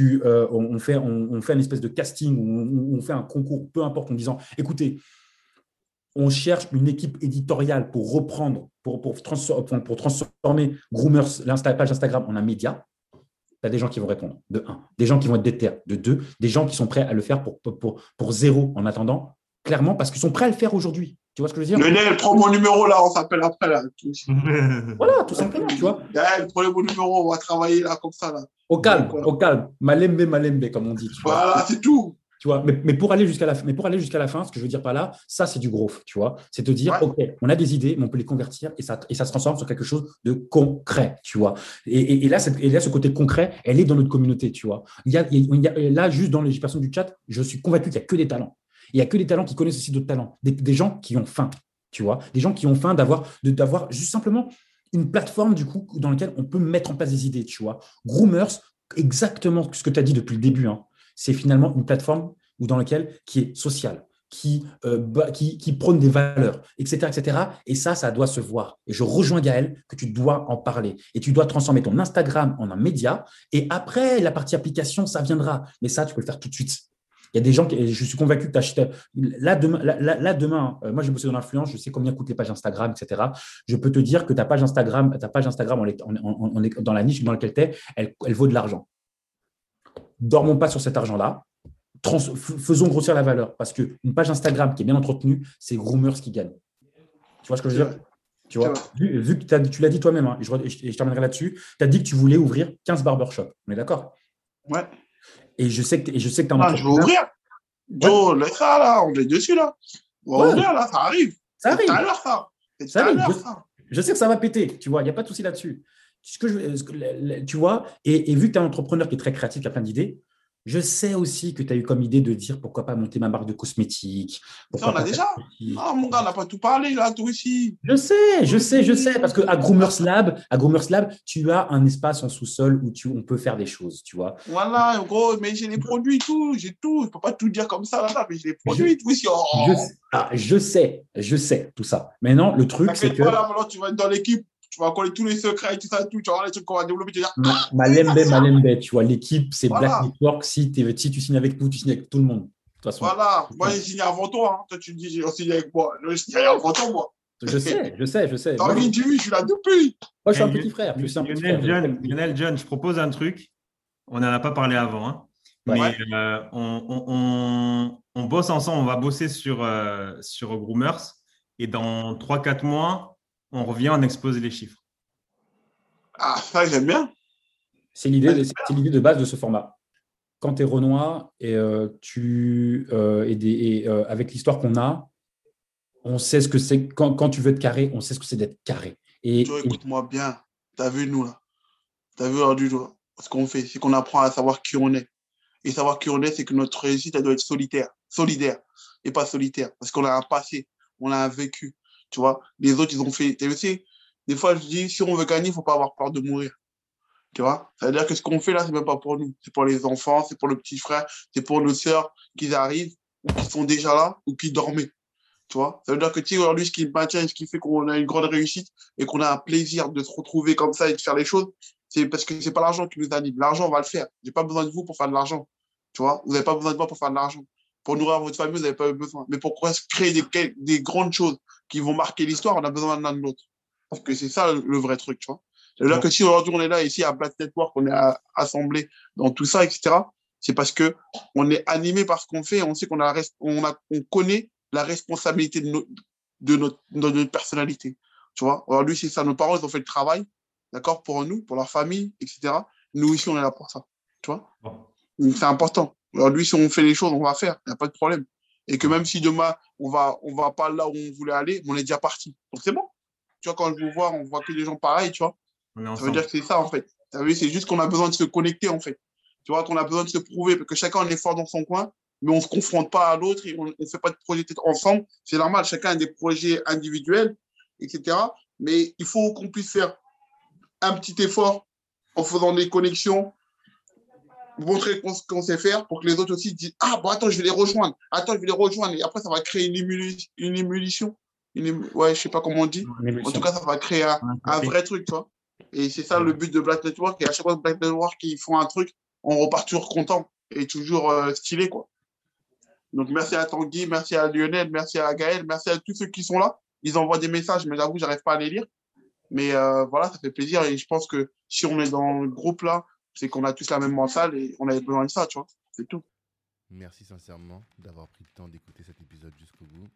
euh, on, fait, on, espèce de casting, ou on fait un concours, peu importe, en disant, écoutez, on cherche une équipe éditoriale pour reprendre, pour, pour, transfor- pour- transformer Groomers, l'insta- page Instagram, en un média. Tu as des gens qui vont répondre, de un. Des gens qui vont être déter, de deux. Des gens qui sont prêts à le faire pour, pour, pour, zéro en attendant, clairement, parce qu'ils sont prêts à le faire aujourd'hui. Tu vois ce que je veux dire? Lionel, prends mon numéro là, on s'appelle après là. [LAUGHS] Voilà, tout simplement, tu vois. Gaël, prenez mon numéro, on va travailler là comme ça là. Au calme, Voilà. au calme. Malembe, malembe, comme on dit. Tu. Voilà, c'est tout. Tu vois, mais, mais pour aller jusqu'à la, mais pour aller jusqu'à la fin, ce que je veux dire par là, ça, c'est du growth, tu vois. C'est te dire, Ouais. OK, on a des idées, mais on peut les convertir et ça, et ça se transforme sur quelque chose de concret, tu vois. Et, et- et là, cette- et là, ce côté concret, elle est dans notre communauté, tu vois. Il y a, il y a- là, juste dans les personnes du chat, je suis convaincu qu'il n'y a que des talents. Il n'y a que des talents qui connaissent aussi d'autres talents. Des, des gens qui ont faim, tu vois. Des gens qui ont faim d'avoir, d'avoir juste simplement une plateforme, du coup, dans laquelle on peut mettre en place des idées, tu vois. Groomers, exactement ce que tu as dit depuis le début, hein c'est finalement une plateforme ou dans laquelle qui est sociale, qui, euh, prône des valeurs, etc., etc. Et ça, ça doit se voir. Et je rejoins Gaël que tu dois en parler. Et tu dois transformer ton Instagram en un média. Et après, la partie application, ça viendra. Mais ça, tu peux le faire tout de suite. Il y a des gens qui, je suis convaincu que tu. Là, demain, là, là- demain euh, moi, j'ai bossé dans l'influence, je sais combien coûtent les pages Instagram, etc. Je peux te dire que ta page Instagram, ta page Instagram, on- on est dans la niche dans laquelle tu es, elle vaut de l'argent dormons pas sur cet argent-là. Faisons grossir la valeur parce qu'une page Instagram qui est bien entretenue, c'est Groomers qui gagne. Tu vois ce que je veux dire? Tu vois, vu, vu que t'as- tu l'as dit toi-même, hein, et, je, et je- terminerai là-dessus, tu as dit que tu voulais ouvrir 15 barbershops. On est d'accord? Ouais. Et je sais que tu es un Ah, je vais ouvrir. Joe, laisse ça là, on est dessus là. On va Ouais. ouvrir là, ça arrive. Ça C'est tout à arrive. l'heure ça. Ça arrive. l'heure Je- ça. Je sais que ça va péter, tu vois, il n'y a pas de souci là-dessus. Ce que je- que- le- tu vois, et, et vu que tu es un entrepreneur qui est très créatif, qui a plein d'idées, je sais aussi que tu as eu comme idée de dire pourquoi pas monter ma marque de cosmétiques. Pourquoi on l'a pas déjà. Non, mon gars, on n'a pas tout parlé là, toi aussi. Je sais, je sais, je sais, parce qu'à Groomers [LAUGHS] Lab, à Groomers Lab, tu as un espace en sous-sol où tu, on peut faire des choses, tu vois. Voilà, gros, mais j'ai les produits, tout, j'ai tout. Je peux pas tout dire comme ça là, là mais j'ai les produits, tout aussi. Oh. Je, ah, je sais, je sais tout ça. Maintenant, le truc, c'est que pas, là, maintenant, tu vas être dans l'équipe, tu vas connaître tous les secrets et tout ça, tout, tu vas voir les trucs qu'on va développer, tu vas dire, ma, Malembe, Malembe, tu vois, l'équipe, c'est Voilà. Black Network. Si, si tu signes avec nous, tu signes avec tout le monde. De toute façon, voilà, moi j'ai signé avant toi, hein. toi tu me dis j'ai signé avec moi, j'ai signé avant toi, moi. je sais, je sais, je sais. Dans Jimmy, je suis là depuis. moi, je suis un petit frère. Je suis un petit Lionel frère. John, Lionel John, je propose un truc. On n'en a pas parlé avant. hein. Mais euh, on, on, bosse ensemble, on va bosser sur, euh, sur Groomers. Et dans 3-4 mois, on revient, on expose les chiffres. Ah, ça, j'aime bien. C'est l'idée de, de base de ce format. Quand tu es Renoir et, euh, tu, et, avec l'histoire qu'on a, on sait ce que c'est. Quand, quand, tu veux être carré, on sait ce que c'est d'être carré. Et, écoute-moi bien. Tu as vu nous là? Tu as vu aujourd'hui ce qu'on fait. C'est qu'on apprend à savoir qui on est. Et savoir qui on est, c'est que notre réussite, elle doit être solitaire, solidaire et pas solitaire. Parce qu'on a un passé, on a un vécu. Tu vois, les autres, ils ont fait. Tu sais, des fois, je dis, si on veut gagner, il faut pas avoir peur de mourir. Tu vois, ça veut dire que ce qu'on fait là, c'est même pas pour nous. C'est pour les enfants, c'est pour le petit frère, c'est pour nos sœurs qui arrivent ou qui sont déjà là ou qui dormaient. Tu vois, ça veut dire que tu aujourd'hui, ce qui maintient, ce qui fait qu'on a une grande réussite et qu'on a un plaisir de se retrouver comme ça et de faire les choses, c'est parce que c'est pas l'argent qui nous anime. L'argent, on va le faire. J'ai pas besoin de vous pour faire de l'argent. Tu vois, vous n'avez pas besoin de moi pour faire de l'argent. Pour nourrir votre famille, vous n'avez pas besoin. Mais pourquoi créer des grandes choses qui vont marquer l'histoire, on a besoin d'un de l'autre. Parce que c'est ça le vrai truc, tu vois. C'est-à-dire que si aujourd'hui on est là ici à Black Network, on est assemblé dans tout ça, etc., c'est parce que on est animé par ce qu'on fait, on sait qu'on a, on a, on connaît la responsabilité de, de, notre, de notre personnalité. Tu vois, aujourd'hui, c'est ça. Nos parents, ils ont fait le travail, d'accord, pour nous, pour leur famille, etc. Nous ici, on est là pour ça. Tu vois? C'est important. Alors lui, si on fait les choses, on va faire, il n'y a pas de problème. Et que même si demain, on va, on va pas là où on voulait aller, on est déjà parti. Donc c'est bon. Tu vois, quand je vous vois, on voit que des gens pareils, tu vois. Ça veut dire que c'est ça, en fait. c'est juste qu'on a besoin de se connecter, en fait. Tu vois, qu'on a besoin de se prouver, parce que chacun est fort dans son coin, mais on ne se confronte pas à l'autre et on ne fait pas de projet ensemble. C'est normal, chacun a des projets individuels, etc. Mais il faut qu'on puisse faire un petit effort en faisant des connexions, montrer qu'on sait faire pour que les autres aussi disent Ah, bon, attends, je vais les rejoindre. Attends, je vais les rejoindre. Et après, ça va créer une, émulation. Une émulation. Une, ouais, je sais pas comment on dit. En tout cas, ça va créer un, vrai truc, tu vois. Et c'est ça le but de Black Network. Et à chaque fois que Black Network, ils font un truc, on repart toujours content et toujours euh, stylé, quoi. Donc, merci à Tanguy, merci à Lionel, merci à Gaël, merci à tous ceux qui sont là. Ils envoient des messages, mais j'avoue, j'arrive pas à les lire. Mais euh, voilà, ça fait plaisir. Et je pense que si on est dans le groupe là, c'est qu'on a tous la même mentale et on avait besoin de ça, tu vois. C'est tout. Merci sincèrement d'avoir pris le temps d'écouter cet épisode jusqu'au bout.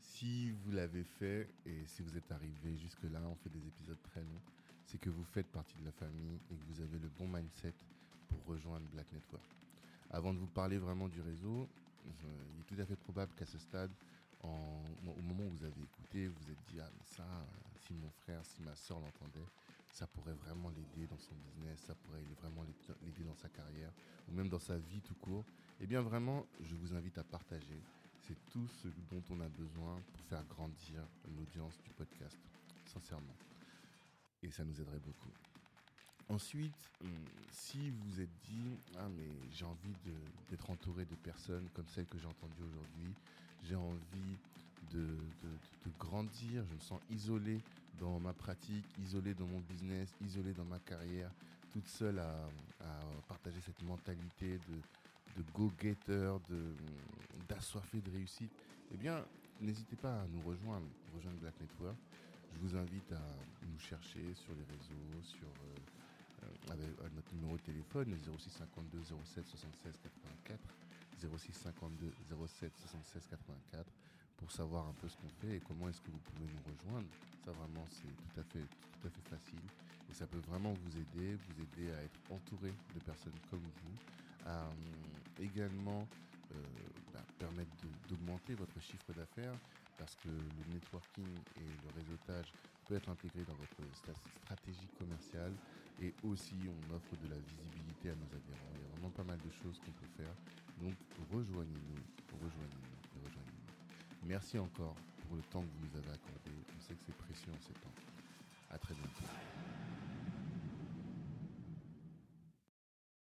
Si vous l'avez fait et si vous êtes arrivé jusque-là, on fait des épisodes très longs, c'est que vous faites partie de la famille et que vous avez le bon mindset pour rejoindre Black Network. Avant de vous parler vraiment du réseau, il est tout à fait probable qu'à ce stade, au moment où vous avez écouté, vous vous êtes dit, ah mais ça, euh, si mon frère, si ma soeur l'entendait, ça pourrait vraiment l'aider dans son business, ça pourrait vraiment l'aider dans sa carrière, ou même dans sa vie tout court, eh bien vraiment, je vous invite à partager. C'est tout ce dont on a besoin pour faire grandir l'audience du podcast, sincèrement. Et ça nous aiderait beaucoup. Ensuite, hum, si vous êtes dit, ah mais j'ai envie d'être entouré de personnes comme celles que j'ai entendues aujourd'hui, j'ai envie de, de, grandir, je me sens isolé dans ma pratique, isolé dans mon business, isolé dans ma carrière, toute seule à, partager cette mentalité de, go-getter, d'assoiffé de, réussite, eh bien, n'hésitez pas à nous rejoindre, rejoindre Black Network. Je vous invite à nous chercher sur les réseaux, sur euh, avec, notre numéro de téléphone, 0652 07 76 84, 0652 07 76 84 pour savoir un peu ce qu'on fait et comment est-ce que vous pouvez nous rejoindre. Ça vraiment c'est tout à fait tout à fait facile et ça peut vraiment vous aider, vous aider à être entouré de personnes comme vous, à euh, également euh, bah, permettre d'augmenter votre chiffre d'affaires parce que le networking et le réseautage peut être intégré dans votre stratégie commerciale et aussi on offre de la visibilité à nos adhérents. Il y a vraiment pas mal de choses qu'on peut faire. Donc rejoignez-nous, rejoignez-nous, rejoignez-nous. Merci encore pour le temps que vous nous avez accordé. On sait que c'est précieux en ces temps. À très bientôt.